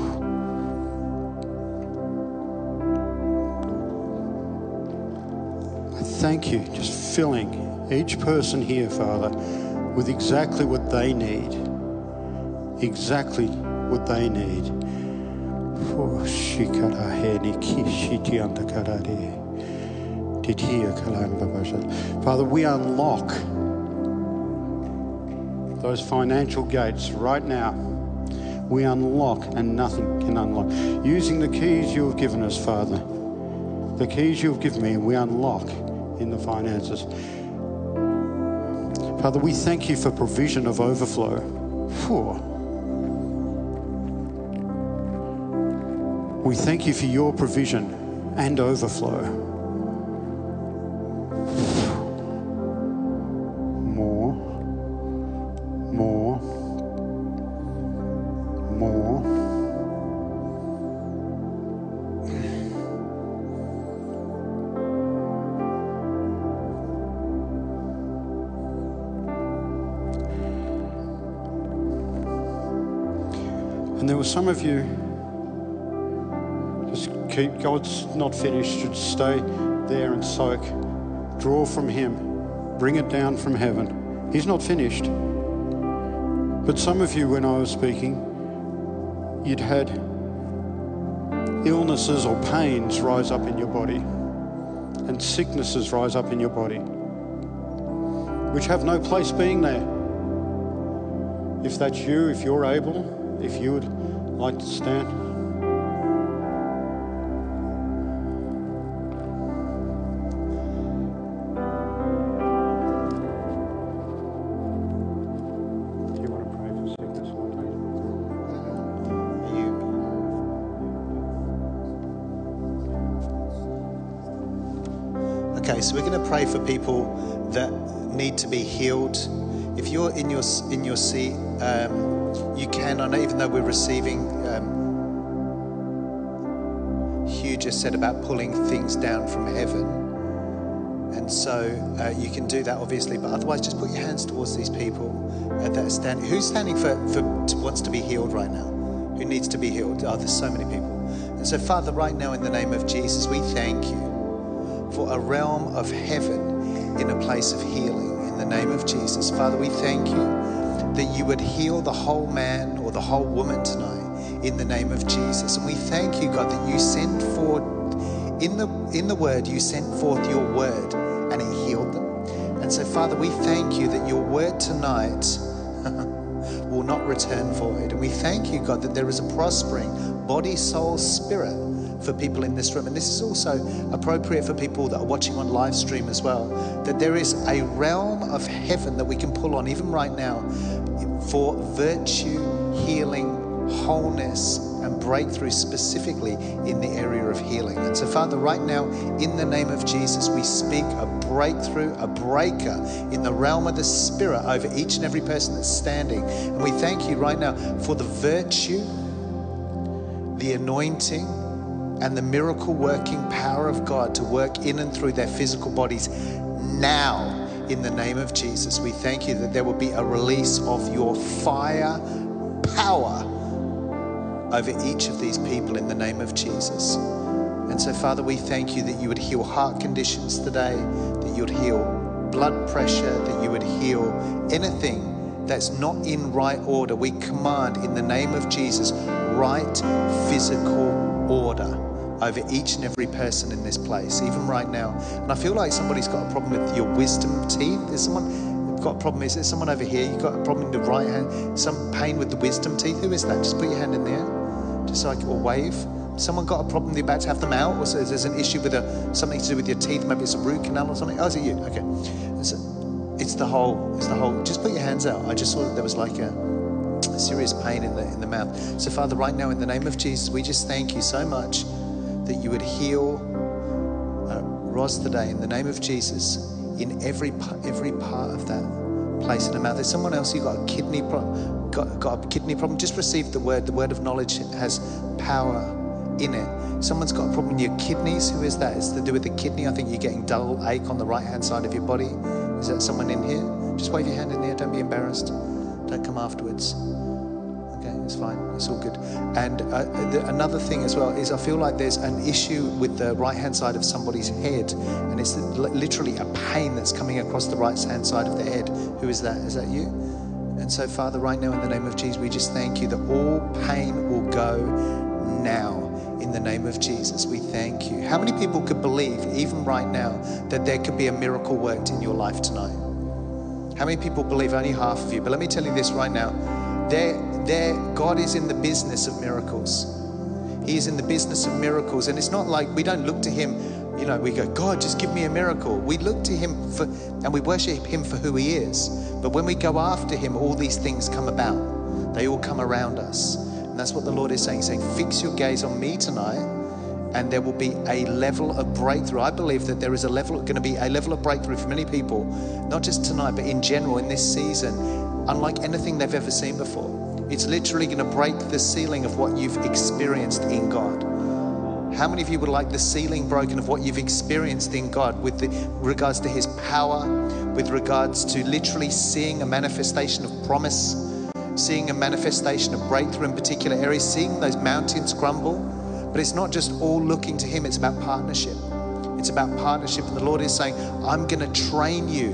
I thank you just filling each person here, Father, with exactly what they need. Exactly what they need. Father, we unlock those financial gates right now. We unlock and nothing can unlock. Using the keys you have given us, Father, the keys you have given me, we unlock in the finances. Father, we thank you for provision of overflow. Whew. We thank you for your provision and overflow. Of you just keep, God's not finished. Just stay there and soak. Draw from Him. Bring it down from heaven. He's not finished. But some of you, when I was speaking, you'd had illnesses or pains rise up in your body, and sicknesses rise up in your body, which have no place being there. If that's you, if you're able, if you would like to stand.
Okay, so we're going to pray for people that need to be healed. If you're in your in your seat, um, you can. I know, even though we're receiving. Um, Hugh just said about pulling things down from heaven, and so uh, you can do that, obviously. But otherwise, just put your hands towards these people uh, that are standing. Who's standing for for wants to be healed right now? Who needs to be healed? Oh, there's so many people. And so, Father, right now, in the name of Jesus, we thank you for a realm of heaven in a place of healing in the name of Jesus. Father, we thank you that you would heal the whole man or the whole woman tonight in the name of Jesus. And we thank you, God, that you sent forth in the in the word, you sent forth your word and it healed them. And so, Father, we thank you that your word tonight will not return void. And we thank you, God, that there is a prospering body, soul, spirit for people in this room. And this is also appropriate for people that are watching on live stream as well. That there is a realm of heaven that we can pull on, even right now, for virtue, healing, wholeness, and breakthrough specifically in the area of healing. And so, Father, right now, in the name of Jesus, we speak a breakthrough, a breaker in the realm of the Spirit over each and every person that's standing. And we thank you right now for the virtue, the anointing, and the miracle working power of God to work in and through their physical bodies now in the name of Jesus. We thank you that there will be a release of your fire power over each of these people in the name of Jesus. And so, Father, we thank you that you would heal heart conditions today, that you would heal blood pressure, that you would heal anything that's not in right order. We command in the name of Jesus right physical order over each and every person in this place, even right now. And I feel like somebody's got a problem with your wisdom teeth. Is someone got a problem? Is there someone over here? You've got a problem in the right hand? Some pain with the wisdom teeth? Who is that? Just put your hand in there, just like or wave. Someone got a problem? They're about to have them out, or so there's an issue with a, something to do with your teeth. Maybe it's a root canal or something. Oh, is it you? Okay. It's, it's the whole. It's the whole. Just put your hands out. I just saw that there was like a serious pain in the in the mouth. So Father, right now in the name of Jesus, we just thank you so much that you would heal uh, Roz today in the name of Jesus in every every part of that place in the mouth. There's someone else who got a kidney problem, got, got a kidney problem. Just receive the word. The word of knowledge has power in it. Someone's got a problem in your kidneys. Who is that? It's to do with the kidney. I think you're getting dull ache on the right hand side of your body. Is that someone in here? Just wave your hand in there. Don't be embarrassed. Don't come afterwards. It's fine. It's all good. And uh, the, another thing as well is I feel like there's an issue with the right hand side of somebody's head, and it's literally a pain that's coming across the right hand side of the head. Who is that? Is that you? And so, Father, right now in the name of Jesus, we just thank you that all pain will go now in the name of Jesus. We thank you. How many people could believe, even right now, that there could be a miracle worked in your life tonight? How many people believe only half of you? But let me tell you this right now. There, there, God is in the business of miracles. He is in the business of miracles. And it's not like we don't look to Him, you know, we go, God, just give me a miracle. We look to Him for, and we worship Him for who He is. But when we go after Him, all these things come about. They all come around us. And that's what the Lord is saying. He's saying, fix your gaze on me tonight, and there will be a level of breakthrough. I believe that there is a level, going to be a level of breakthrough for many people, not just tonight, but in general in this season, unlike anything they've ever seen before. It's literally going to break the ceiling of what you've experienced in God. How many of you would like the ceiling broken of what you've experienced in God with the, regards to His power, with regards to literally seeing a manifestation of promise, seeing a manifestation of breakthrough in particular areas, seeing those mountains crumble? But it's not just all looking to Him, it's about partnership. It's about partnership. And the Lord is saying, I'm going to train you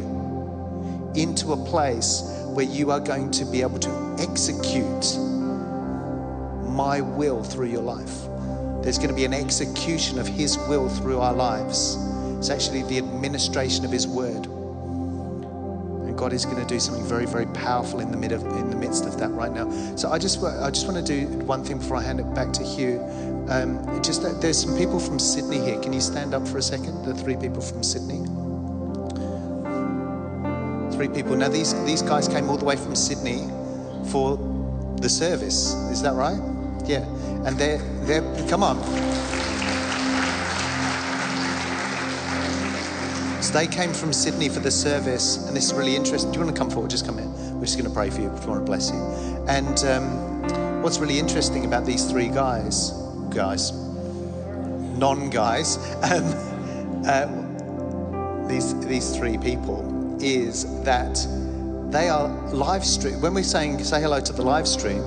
into a place where you are going to be able to execute my will through your life. There's going to be an execution of His will through our lives. It's actually the administration of His word. And God is going to do something very, very powerful in the, mid of, in the midst of that right now. So I just, I just want to do one thing before I hand it back to Hugh. Um, just there's some people from Sydney here. Can you stand up for a second? The three people from Sydney three people. Now, these, these guys came all the way from Sydney for the service. Is that right? Yeah. And they're, they're come on. So they came from Sydney for the service, and this is really interesting. Do you want to come forward? Just come here. We're just going to pray for you if you want to bless you. And um, what's really interesting about these three guys, guys, non guys, um, uh, these, these three people, is that they are live stream. When we're saying say hello to the live stream,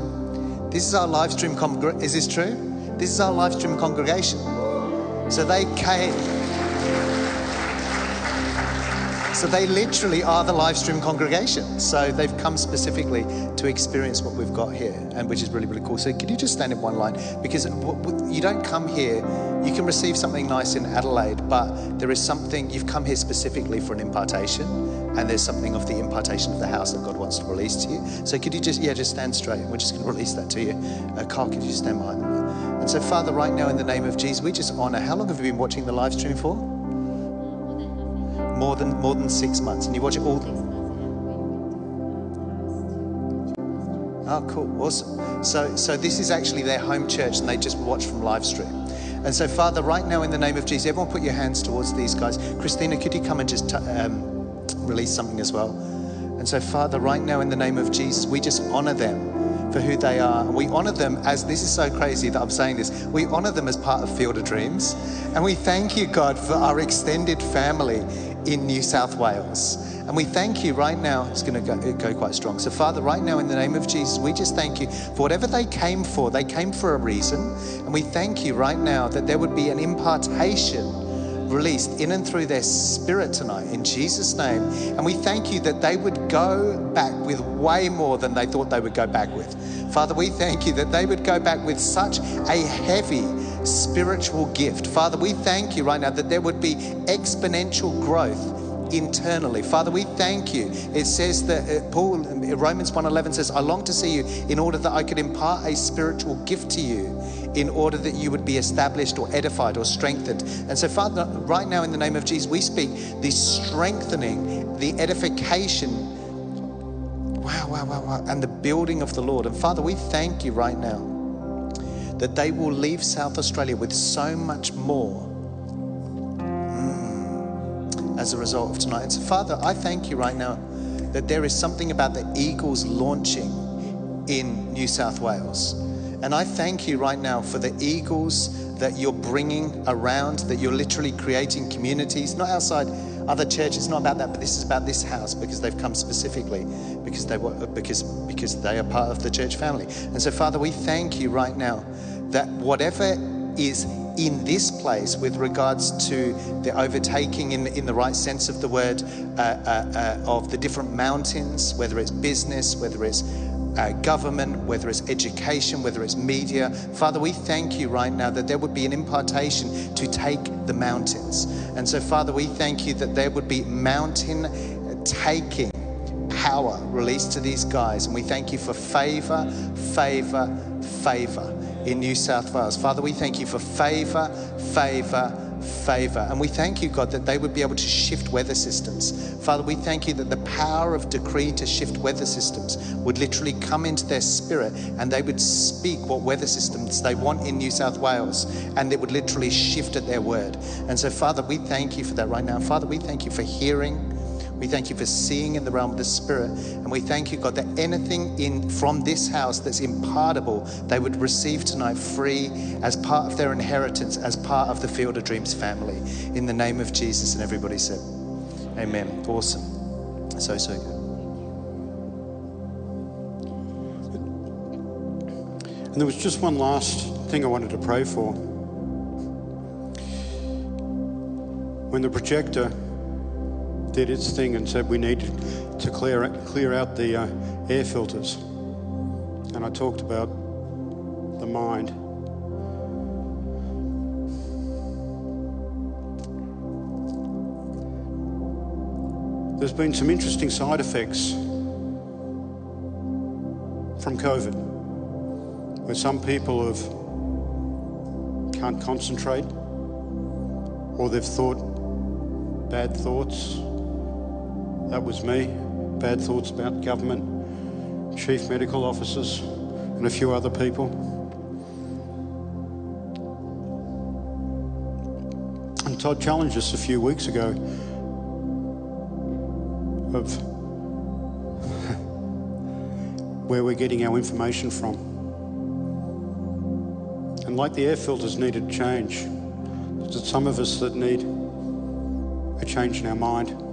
this is our live stream. Is this true? This is our live stream congregation. So they came. So they literally are the live stream congregation. So they've come specifically to experience what we've got here, and which is really, really cool. So could you just stand in one line? Because you don't come here, you can receive something nice in Adelaide, but there is something, you've come here specifically for an impartation, and there's something of the impartation of the house that God wants to release to you. So could you just, yeah, just stand straight, and we're just going to release that to you. Uh, Carl, could you just stand behind them? And so, Father, right now in the name of Jesus, we just honor. How long have you been watching the live stream for? More than more than six months, and you watch it all. Oh, cool, awesome. So, so this is actually their home church, and they just watch from live stream. And so, Father, right now in the name of Jesus, everyone put your hands towards these guys. Christina, could you come and just t- um, release something as well? And so, Father, right now in the name of Jesus, we just honor them for who they are. We honor them as this is so crazy that I'm saying this. We honor them as part of Field of Dreams. And we thank you, God, for our extended family in New South Wales. And we thank you right now. It's going to go, go, quite strong. So, Father, right now, in the name of Jesus, we just thank you for whatever they came for. They came for a reason. And we thank you right now that there would be an impartation released in and through their spirit tonight in Jesus' name. And we thank you that they would go back with way more than they thought they would go back with. Father, we thank you that they would go back with such a heavy spiritual gift. Father, we thank you right now that there would be exponential growth internally. Father, we thank you. It says that uh, Paul Romans 1:11 says, "I long to see you in order that I could impart a spiritual gift to you, in order that you would be established or edified or strengthened." And so, Father, right now in the name of Jesus, we speak the strengthening, the edification. Wow, wow, wow, wow, and the building of the Lord. And Father, we thank you right now that they will leave South Australia with so much more hmm. as a result of tonight. And so, Father, I thank you right now that there is something about the Eagles launching in New South Wales. And I thank you right now for the Eagles that you're bringing around, that you're literally creating communities, not outside other church. churches, not about that, but this is about this house because they've come specifically because they were, because because they are part of the church family. And so, Father, we thank you right now that whatever is in this place with regards to the overtaking in, in the right sense of the word uh, uh, uh, of the different mountains, whether it's business, whether it's uh, government, whether it's education, whether it's media. Father, we thank you right now that there would be an impartation to take the mountains. And so, Father, we thank you that there would be mountain taking power released to these guys. And we thank you for favor, favor, favor in New South Wales. Father, we thank you for favor, favor, favor. And we thank you, God, that they would be able to shift weather systems. Father, we thank you that the power of decree to shift weather systems would literally come into their spirit and they would speak what weather systems they want in New South Wales and it would literally shift at their word. And so, Father, we thank you for that right now. Father, we thank you for hearing. We thank you for seeing in the realm of the Spirit. And we thank you, God, that anything in from this house that's impartable, they would receive tonight free as part of their inheritance, as part of the Field of Dreams family. In the name of Jesus. And everybody said, Amen. Awesome. So, so good.
And there was just one last thing I wanted to pray for. When the projector did its thing and said we needed to clear, clear out the uh, air filters. And I talked about the mind. There's been some interesting side effects from COVID, where some people have can't concentrate, or they've thought bad thoughts, that was me. Bad thoughts about government, chief medical officers, and a few other people. And Todd challenged us a few weeks ago of where we're getting our information from. And like the air filters needed change, there's some of us that need a change in our mind.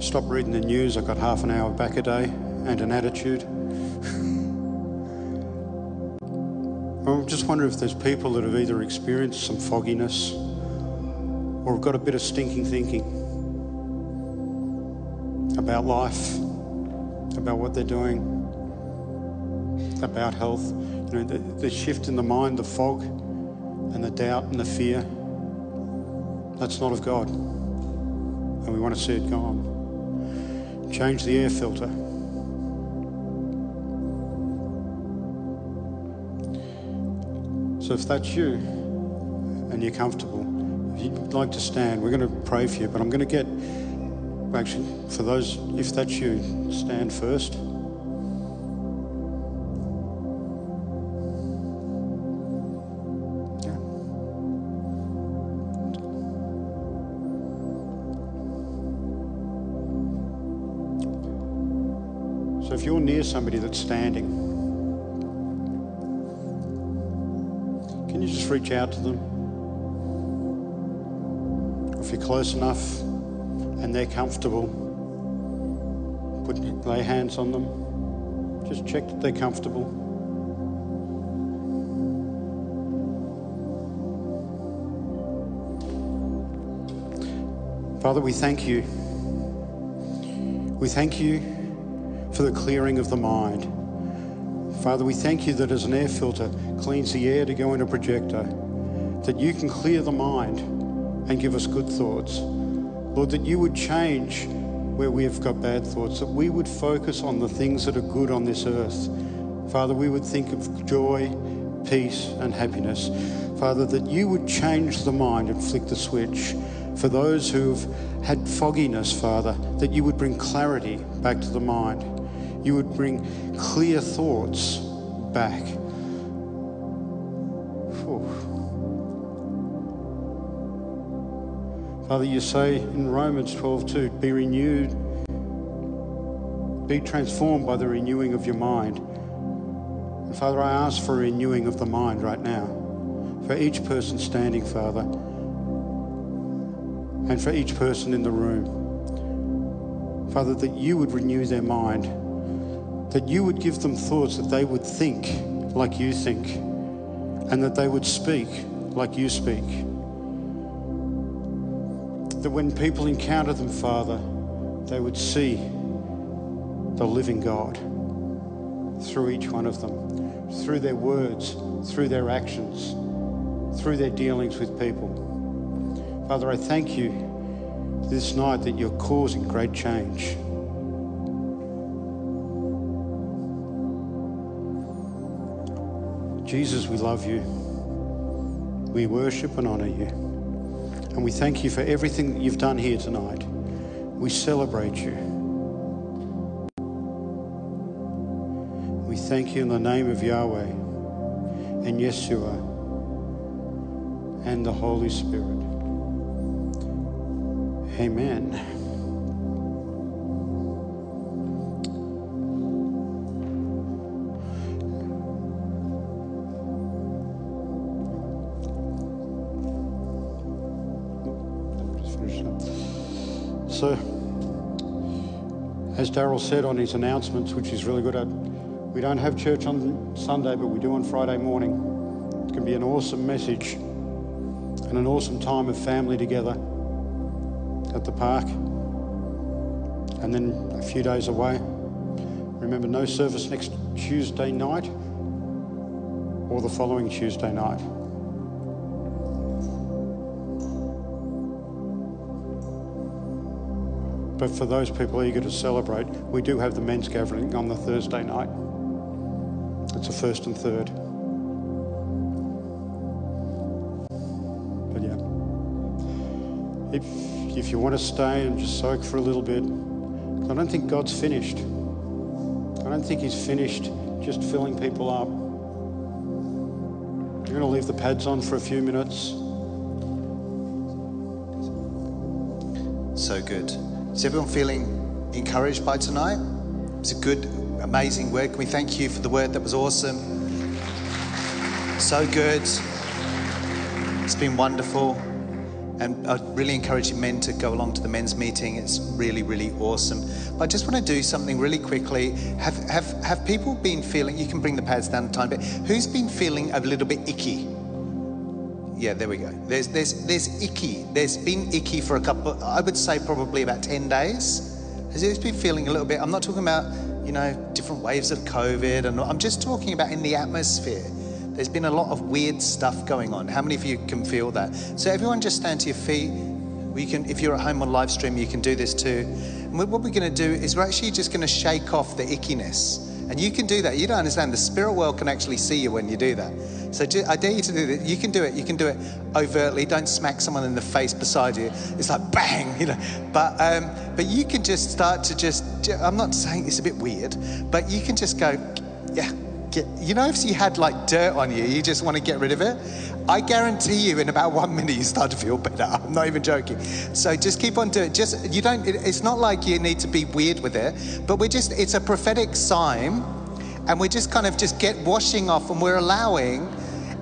Stop reading the news. I've got half an hour back a day and an attitude. I just wonder if there's people that have either experienced some fogginess or have got a bit of stinking thinking about life, about what they're doing, about health. You know, the, the shift in the mind, the fog, and the doubt and the fear. That's not of God. And we want to see it gone. Change the air filter. So if that's you and you're comfortable, if you'd like to stand, we're going to pray for you, but I'm going to get, actually, for those, if that's you, stand first. Somebody that's standing, can you just reach out to them? If you're close enough and they're comfortable, put lay hands on them. Just check that they're comfortable. Father, we thank you. We thank you for the clearing of the mind. Father, we thank you that as an air filter cleans the air to go in a projector, that you can clear the mind and give us good thoughts. Lord, that you would change where we have got bad thoughts, that we would focus on the things that are good on this earth. Father, we would think of joy, peace, and happiness. Father, that you would change the mind and flick the switch. For those who've had fogginess, Father, that you would bring clarity back to the mind you would bring clear thoughts back. Father, you say in Romans 12, 2, be renewed, be transformed by the renewing of your mind. And Father, I ask for a renewing of the mind right now for each person standing, Father, and for each person in the room. Father, that you would renew their mind that you would give them thoughts that they would think like you think and that they would speak like you speak. That when people encounter them, Father, they would see the living God through each one of them, through their words, through their actions, through their dealings with people. Father, I thank you this night that you're causing great change Jesus, we love you. We worship and honor you. And we thank you for everything that you've done here tonight. We celebrate you. We thank you in the name of Yahweh and Yeshua and the Holy Spirit. Amen. So, as Daryl said on his announcements, which he's really good at, we don't have church on Sunday, but we do on Friday morning. Going to be an awesome message and an awesome time of family together at the park. And then a few days away, remember, no service next Tuesday night or the following Tuesday night. But for those people eager to celebrate, we do have the men's gathering on the Thursday night. It's a first and third. But yeah. If, if you want to stay and just soak for a little bit, I don't think God's finished. I don't think He's finished just filling people up. You're going to leave the pads on for a few minutes.
So good. Is everyone feeling encouraged by tonight? It's a good, amazing word. Can we thank you for the word that was awesome? So good. It's been wonderful. And I really encourage you men to go along to the men's meeting. It's really, really awesome. But I just want to do something really quickly. Have, have, have people been feeling, you can bring the pads down a tiny bit. Who's been feeling a little bit icky? Yeah, there we go. There's, there's, there's icky. There's been icky for a couple, I would say probably about 10 days. Has it been feeling a little bit? I'm not talking about, you know, different waves of COVID. And I'm just talking about in the atmosphere. There's been a lot of weird stuff going on. How many of you can feel that? So everyone just stand to your feet. We can, if you're at home on live stream, you can do this too. And what we're going to do is we're actually just going to shake off the ickiness. And you can do that. You don't understand. The spirit world can actually see you when you do that. So I dare you to do that. You can do it. You can do it overtly. Don't smack someone in the face beside you. It's like bang, you know. But um, but you can just start to just. I'm not saying it's a bit weird, but you can just go, yeah. Get, you know, if you had like dirt on you, you just want to get rid of it. I guarantee you, in about one minute, you start to feel better. I'm not even joking. So just keep on doing. it. Just you don't. It, it's not like you need to be weird with it, but we're just. It's a prophetic sign and we're just kind of just get washing off and we're allowing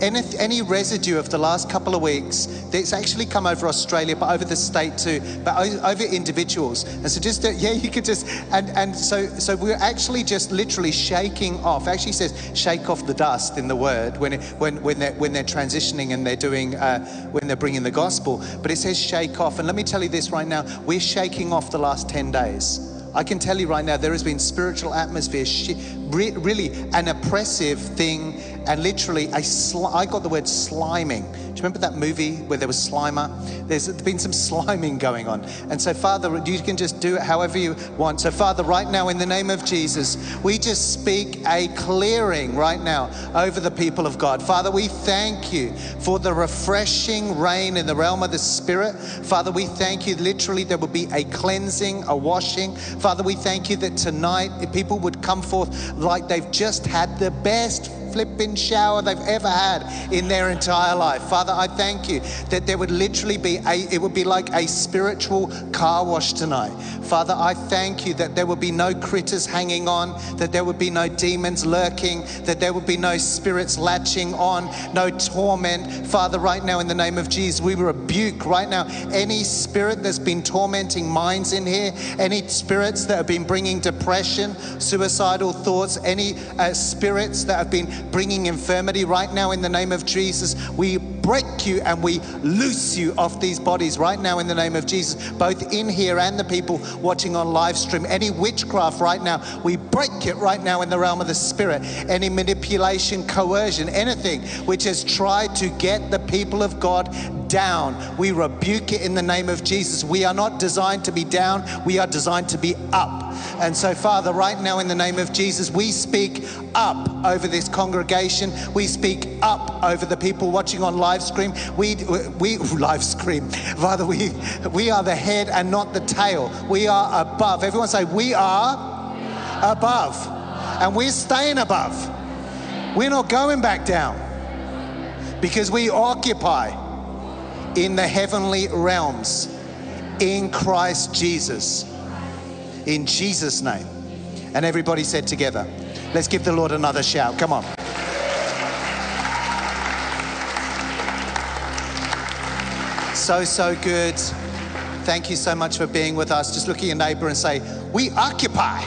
any, any residue of the last couple of weeks that's actually come over Australia, but over the state too, but over individuals. And so just, uh, yeah, you could just, and, and so, so we're actually just literally shaking off. Actually says shake off the dust in the word when, it, when, when, they're, when they're transitioning and they're doing, uh, when they're bringing the gospel. But it says shake off. And let me tell you this right now, we're shaking off the last 10 days. I can tell you right now, there has been spiritual atmosphere, shi- re- really an oppressive thing, and literally a sli- I got the word sliming. Do you remember that movie where there was Slimer? There's been some sliming going on. And so, Father, you can just do it however you want. So, Father, right now, in the name of Jesus, we just speak a clearing right now over the people of God. Father, we thank you for the refreshing rain in the realm of the Spirit. Father, we thank you literally there will be a cleansing, a washing. Father, we thank you that tonight people would come forth like they've just had the best flipping shower they've ever had in their entire life. Father, I thank you that there would literally be a, it would be like a spiritual car wash tonight. Father, I thank you that there would be no critters hanging on, that there would be no demons lurking, that there would be no spirits latching on, no torment. Father, right now in the name of Jesus, we rebuke right now any spirit that's been tormenting minds in here, any spirits that have been bringing depression, suicidal thoughts, any uh, spirits that have been bringing infirmity right now in the name of Jesus. We break you and we loose you off these bodies right now in the name of Jesus, both in here and the people watching on live stream. Any witchcraft right now, we break it right now in the realm of the spirit. Any manipulation, coercion, anything which has tried to get the people of God down, we rebuke it in the name of Jesus. We are not designed to be down, we are designed to be up. And so, Father, right now in the name of Jesus, we speak up over this congregation. We speak up over the people watching on live stream. We, we live stream. Father, we, we are the head and not the tail. We are above. Everyone say, We are above. And we're staying above. We're not going back down because we occupy in the heavenly realms in Christ Jesus. In Jesus' name. And everybody said together, let's give the Lord another shout. Come on. So, so good. Thank you so much for being with us. Just look at your neighbor and say, We occupy.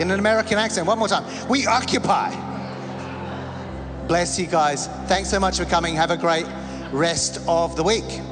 In an American accent, one more time. We occupy. Bless you guys. Thanks so much for coming. Have a great rest of the week.